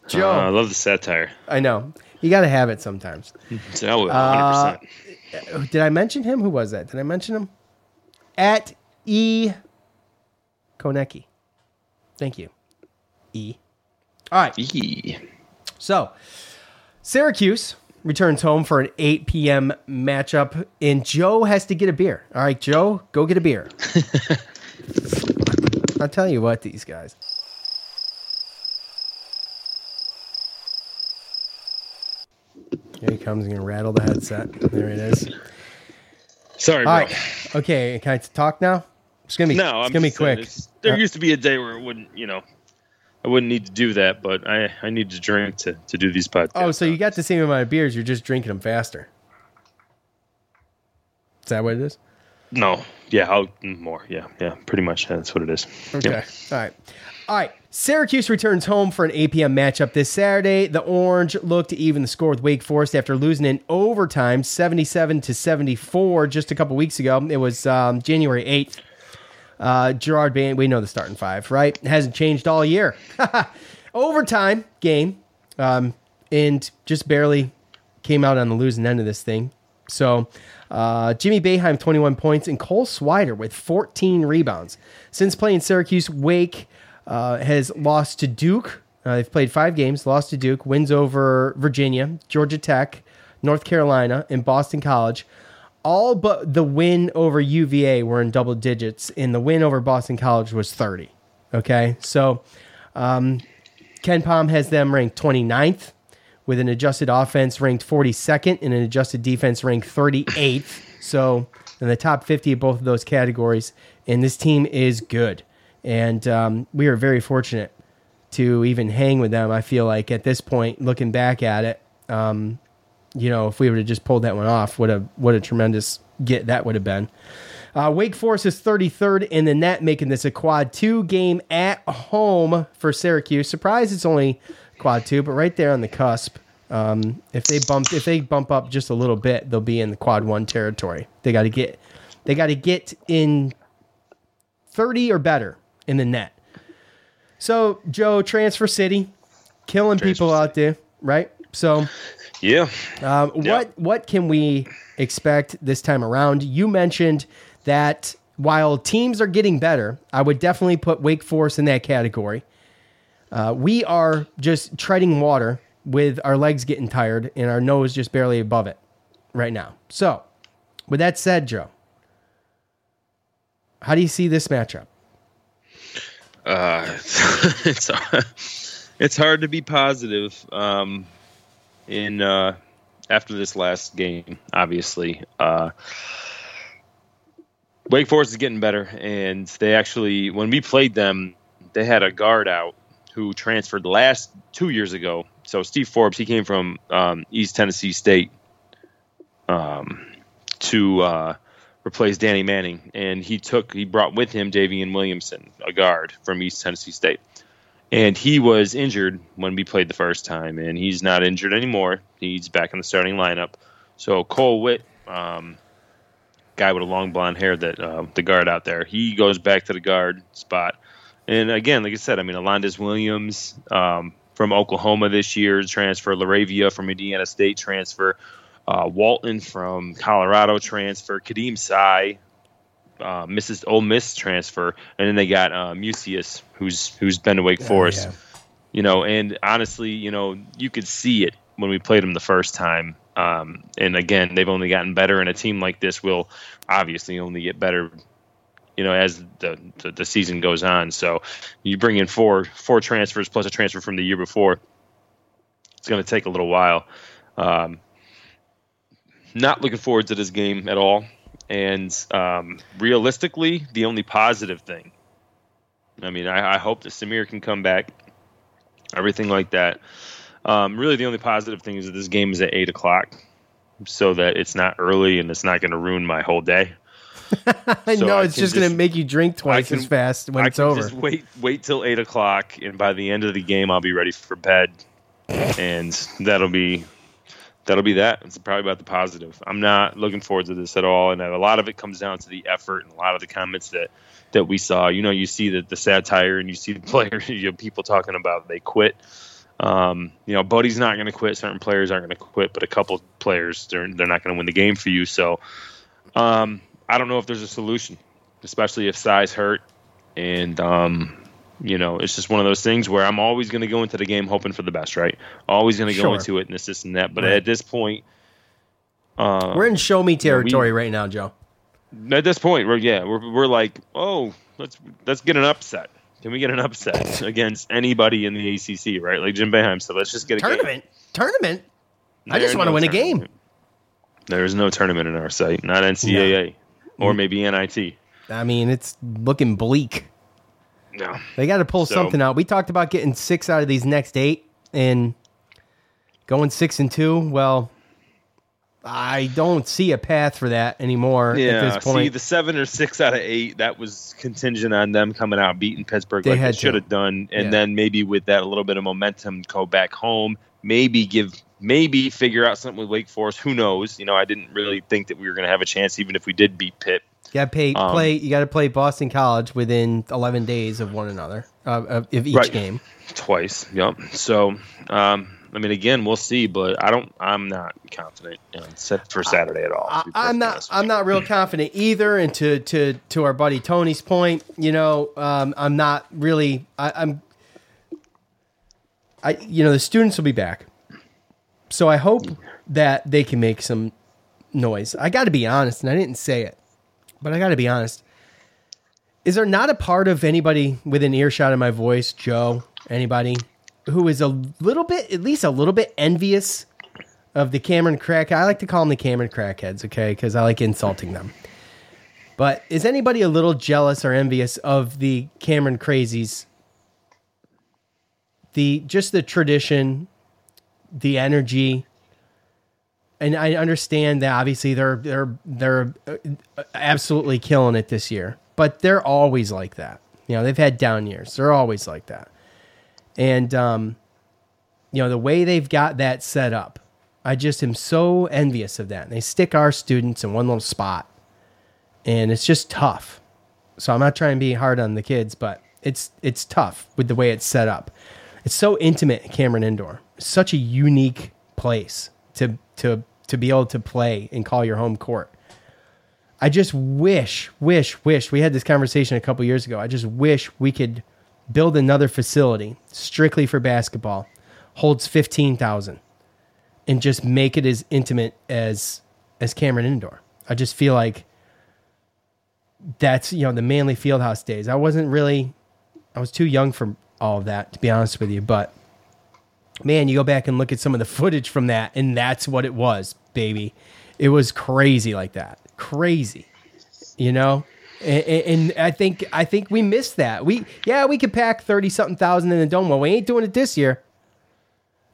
Joe. Uh, I love the satire. I know. You got to have it sometimes. So, 100%. Uh, did I mention him? Who was that? Did I mention him? At E. Konecki. Thank you. E. All right. E. So, Syracuse returns home for an 8 p.m. matchup, and Joe has to get a beer. All right, Joe, go get a beer. I'll tell you what, these guys. Here he comes. He's going to rattle the headset. There it is. Sorry, bro. All right. Okay, can I talk now? It's going to be, No, it's I'm going to be quick. there Uh, used to be a day where it wouldn't, you know, I wouldn't need to do that, but I, I need to drink to, to do these podcasts. Oh, so you got the same amount of beers. You're just drinking them faster. Is that what it is? No, yeah, I'll more. Yeah, yeah, pretty much. That's what it is. Okay. Yep. All right. All right. Syracuse returns home for an 8 p.m. matchup this Saturday. The Orange look to even the score with Wake Forest after losing in overtime, 77 to 74, just a couple weeks ago. It was um, January 8th. Uh, Gerard Bain, we know the starting five, right? It hasn't changed all year. overtime game, um, and just barely came out on the losing end of this thing. So, uh, Jimmy Boeheim, 21 points, and Cole Swider with 14 rebounds. Since playing Syracuse, Wake uh, has lost to Duke. Uh, they've played five games, lost to Duke, wins over Virginia, Georgia Tech, North Carolina, and Boston College. All but the win over UVA were in double digits, and the win over Boston College was 30. Okay, so um, KenPom has them ranked 29th with an adjusted offense ranked 42nd and an adjusted defense ranked 38th. So in the top 50 of both of those categories. And this team is good. And um, we are very fortunate to even hang with them. I feel like at this point, looking back at it, um, you know, if we would have just pulled that one off, what a what a tremendous get that would have been. Uh, Wake Forest is 33rd in the net, making this a quad two game at home for Syracuse. Surprise, it's only quad two, but right there on the cusp. Um, if they bump if they bump up just a little bit, they'll be in the quad one territory. They got to get they got to get in 30 or better in the net. So Joe, transfer city, killing people out there, right? So Yeah. um, What what can we expect this time around? You mentioned that while teams are getting better, I would definitely put Wake Forest in that category. Uh, we are just treading water with our legs getting tired and our nose just barely above it right now. So, with that said, Joe, how do you see this matchup? Uh, it's it's hard to be positive um, in uh, after this last game. Obviously, uh, Wake Forest is getting better, and they actually when we played them, they had a guard out who transferred last two years ago. So Steve Forbes, he came from um, East Tennessee State um, to uh, replace Danny Manning, and he took he brought with him Daivien Williamson, a guard from East Tennessee State, and he was injured when we played the first time, and he's not injured anymore. He's back in the starting lineup. So Cole Witt, um, guy with a long blonde hair, that uh, the guard out there, he goes back to the guard spot. And again, like I said, I mean, Alondes Williams um, from Oklahoma this year transfer, Laravia from Indiana State transfer, uh, Walton from Colorado transfer, Khadim Sy, uh, Mrs. Ole Miss transfer, and then they got uh, Mucius, who's who's been to Wake Forest. You know, and honestly, you know, you could see it when we played them the first time. Um, and again, they've only gotten better, and a team like this will obviously only get better you know, as the, the, the season goes on. So you bring in four four transfers plus a transfer from the year before. It's going to take a little while. Um, not looking forward to this game at all. And um, realistically, the only positive thing. I mean, I, I hope that Symir can come back. Everything like that. Um, really, the only positive thing is that this game is at eight o'clock, so that it's not early and it's not going to ruin my whole day. I So know I it's just, going to make you drink twice can- as fast when I it's over. Just wait, wait till eight o'clock, and by the end of the game, I'll be ready for bed, and that'll be that'll be that. It's probably about the positive. I'm not looking forward to this at all, and a lot of it comes down to the effort and a lot of the comments that that we saw. You know, you see the the satire and you see the players, you know, people talking about they quit. Um, you know, Buddy's not going to quit. Certain players aren't going to quit, but a couple players they're they're not going to win the game for you. So, um, I don't know if there's a solution, especially if size hurt, and um, you know, it's just one of those things where I'm always going to go into the game hoping for the best, right? Always going to go Sure. into it and this, this, and that. But Right. at this point, uh, We're in show me you know, we- territory right now, Joe. at this point, we're yeah, we're, we're like, oh, let's let's get an upset. Can we get an upset against anybody in the ACC, right? Like Jim Boeheim said, let's just get a game. Tournament, tournament. I just want to no win a game. There is no tournament in our site, not NCAA or Mm. maybe NIT. I mean, it's looking bleak. No, They got to pull So- something out. We talked about getting six out of these next eight and going six and two. Well, I don't see a path for that anymore at yeah. this point. See, the seven or six out of eight that was contingent on them coming out beating Pittsburgh They like they should have done, and Yeah. then maybe with that a little bit of momentum, go back home. Maybe give, maybe figure out something with Wake Forest. Who knows? You know, I didn't really think that we were going to have a chance, even if we did beat Pitt. you got to pay, um, play. You got to play Boston College within eleven days of one another uh, of, of each Right. game. twice. Yep. So, um, I mean, again, we'll see, but I don't. I'm not confident you know, set for Saturday at all. I, I'm not. I'm not real confident either. And to to to our buddy Tony's point, you know, um, I'm not really. I, I'm. I you know the students will be back, so I hope that they can make some noise. I got to be honest, and I didn't say it, but I got to be honest. Is there not a part of anybody within earshot of my voice, Joe, anybody, who is a little bit, at least a little bit envious of the Cameron crack. I like to call them the Cameron crackheads, okay, because I like insulting them. But is anybody a little jealous or envious of the Cameron crazies? The just the tradition, the energy, and I understand that obviously they're they're they're uh, absolutely killing it this year, but they're always like that. You know, they've had down years. They're always like that, and um, you know the way they've got that set up. I just am so envious of that. And they stick our students in one little spot, and it's just tough. So I'm not trying to be hard on the kids, but it's it's tough with the way it's set up. It's so intimate at Cameron Indoor. Such a unique place to to to be able to play and call your home court. I just wish, wish, wish we had this conversation a couple years ago. I just wish we could build another facility strictly for basketball, holds fifteen thousand, and just make it as intimate as as Cameron Indoor. I just feel like that's you know the Manley Fieldhouse days. I wasn't really, I was too young for all of that to be honest with you. But man, you go back and look at some of the footage from that, and that's what it was, baby. It was crazy like that, crazy, you know. And, and I think I think we missed that. We yeah we could pack thirty something thousand in the dome. Well, we ain't doing it this year.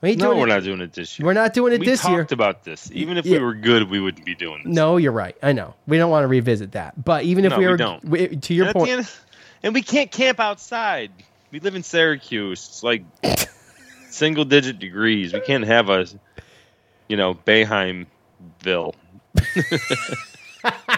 We ain't no, doing we're it. not doing it this year. We're not doing it we this year. talked about this. Even if Yeah. we were good, we wouldn't be doing this. No, you're right. I know. We don't want to revisit that. But even if No, we we were don't. we- to your And point, end- and we can't camp outside. We live in Syracuse. It's like single digit degrees. We can't have a, you know, Boeheimville.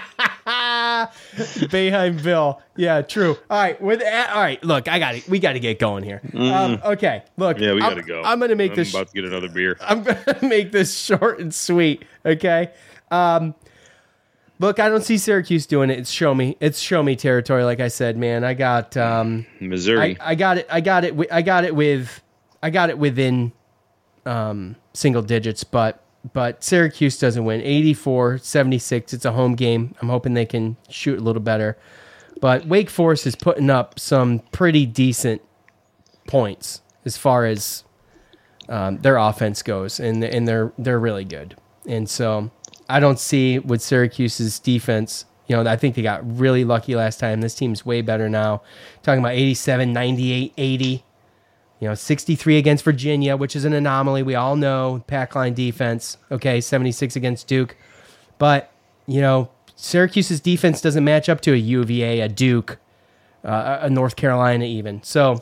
Boeheimville. Yeah, true. All right, with all right. Look, I got it. We got to get going here. Um, okay, look. Yeah, we gotta go. I'm gonna make I'm this. about to get another beer. I'm gonna make this short and sweet. Okay. Um, look, I don't see Syracuse doing it. It's show me. It's show me territory. Like I said, man, I got. Um, Missouri. I, I got it. I got it. I got it with. I got it within um, single digits, but but Syracuse doesn't win. 84 76. It's a home game. I'm hoping they can shoot a little better. But Wake Forest is putting up some pretty decent points as far as um, their offense goes, and and they're they're really good. And so I don't see with Syracuse's defense. You know, I think they got really lucky last time. This team's way better now. Talking about 87, 98, 80. You know, 63 against Virginia, which is an anomaly. We all know pack line defense. Okay, 76 against Duke. But, you know, Syracuse's defense doesn't match up to a UVA, a Duke, uh, a North Carolina even. So,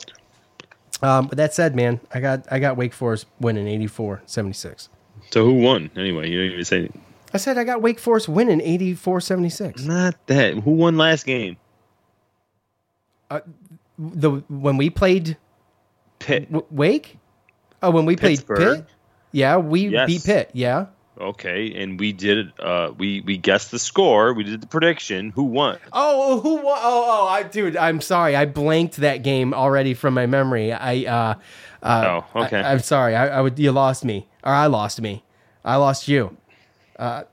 um, but that said, man, I got I got Wake Forest winning 84-76. so who won anyway? You didn't even say I said I got Wake Forest winning 84-76. not that. Who won last game? The when we played Pitt. w- Wake, Oh, when we played Pitt? Yeah, we Yes. beat Pitt. Yeah. Okay, and we did. Uh, we we guessed the score. We did the prediction. Who won? Oh, who won? Oh, oh, I, dude, I'm sorry. I blanked that game already from my memory. I, uh, uh, Oh, okay. I, am sorry. I, I would, you lost me, or I lost me. I lost you. Uh,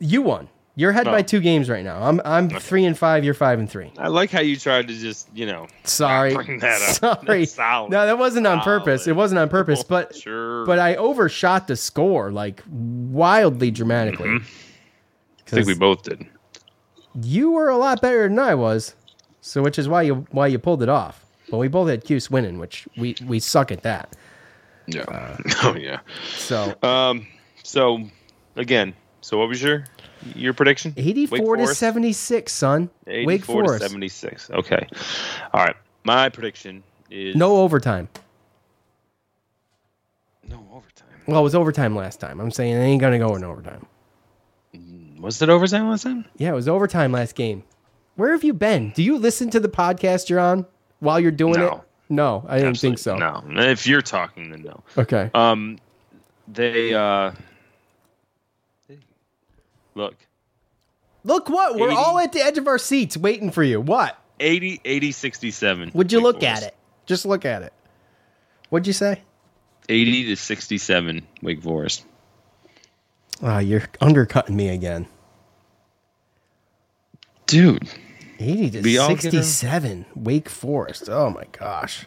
you won. You're ahead by Oh. two games right now. I'm, I'm three and five. You're five and three. I like how you tried to just you know. Sorry. Bring that up. Sorry. Solid. No, that wasn't on purpose. It wasn't on purpose, Oh, but sure. but I overshot the score like wildly dramatically. I think we both did. You were a lot better than I was, so which is why you why you pulled it off. But we both had Cuse winning, which we we suck at that. Yeah. oh yeah. So Um. So again. So what was your your prediction? eighty four to seventy six, son. Wake 84 to Forest. 76. Okay. All right. My prediction is No overtime. no overtime. Well, it was overtime last time. I'm saying it ain't gonna go in overtime. Was it overtime last time? Yeah, it was overtime last game. Where have you been? Do you listen to the podcast you're on while you're doing it? No. No, I didn't think so. No. If you're talking, then no. Okay. Um, they uh, look Look what? We're 80. all at the edge of our seats waiting for you. What? 80, 80 67. Would you look at it? Just look at it. What'd you say? 80 to 67, Wake Forest. Oh, ah, you're undercutting me again. Dude, 80 to We all get a- 67. Wake Forest. Oh my gosh.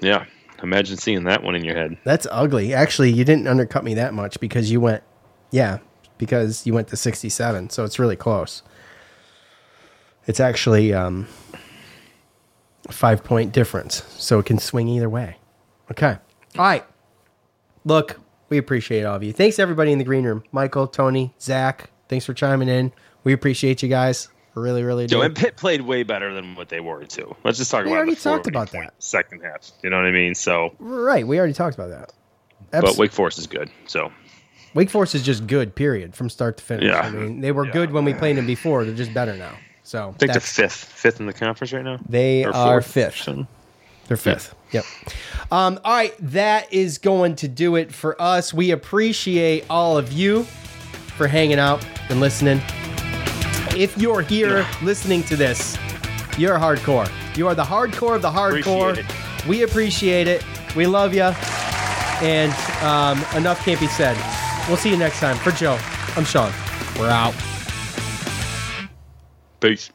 yeah. Imagine seeing that one in your head. That's ugly. Actually, you didn't undercut me that much because you went, yeah, because you went to 67. So it's really close. It's actually um, a five point difference. So it can swing either way. Okay. All right. Look, we appreciate all of you. Thanks, everybody in the green room. Michael, Tony, Zach, thanks for chiming in. We appreciate you guys. Really, really do. And Pitt played way better than what they were too. Let's just talk We about already the talked about that. second half. You know what I mean? So, Right. We already talked about that. but Wake Forest is good. So, Wake Forest is just good, period, from start to finish. Yeah. I mean, they were good when we played them before. They're just better now. So I think they're fifth, fifth in the conference right now. They Or are fifth. They're fifth. Yep. Um, all right, that is going to do it for us. We appreciate all of you for hanging out and listening. If you're here listening to this, you're hardcore. You are the hardcore of the hardcore. Appreciate We appreciate it. We love you. And um, enough can't be said. We'll see you next time. For Joe, I'm Sean. We're out. Peace.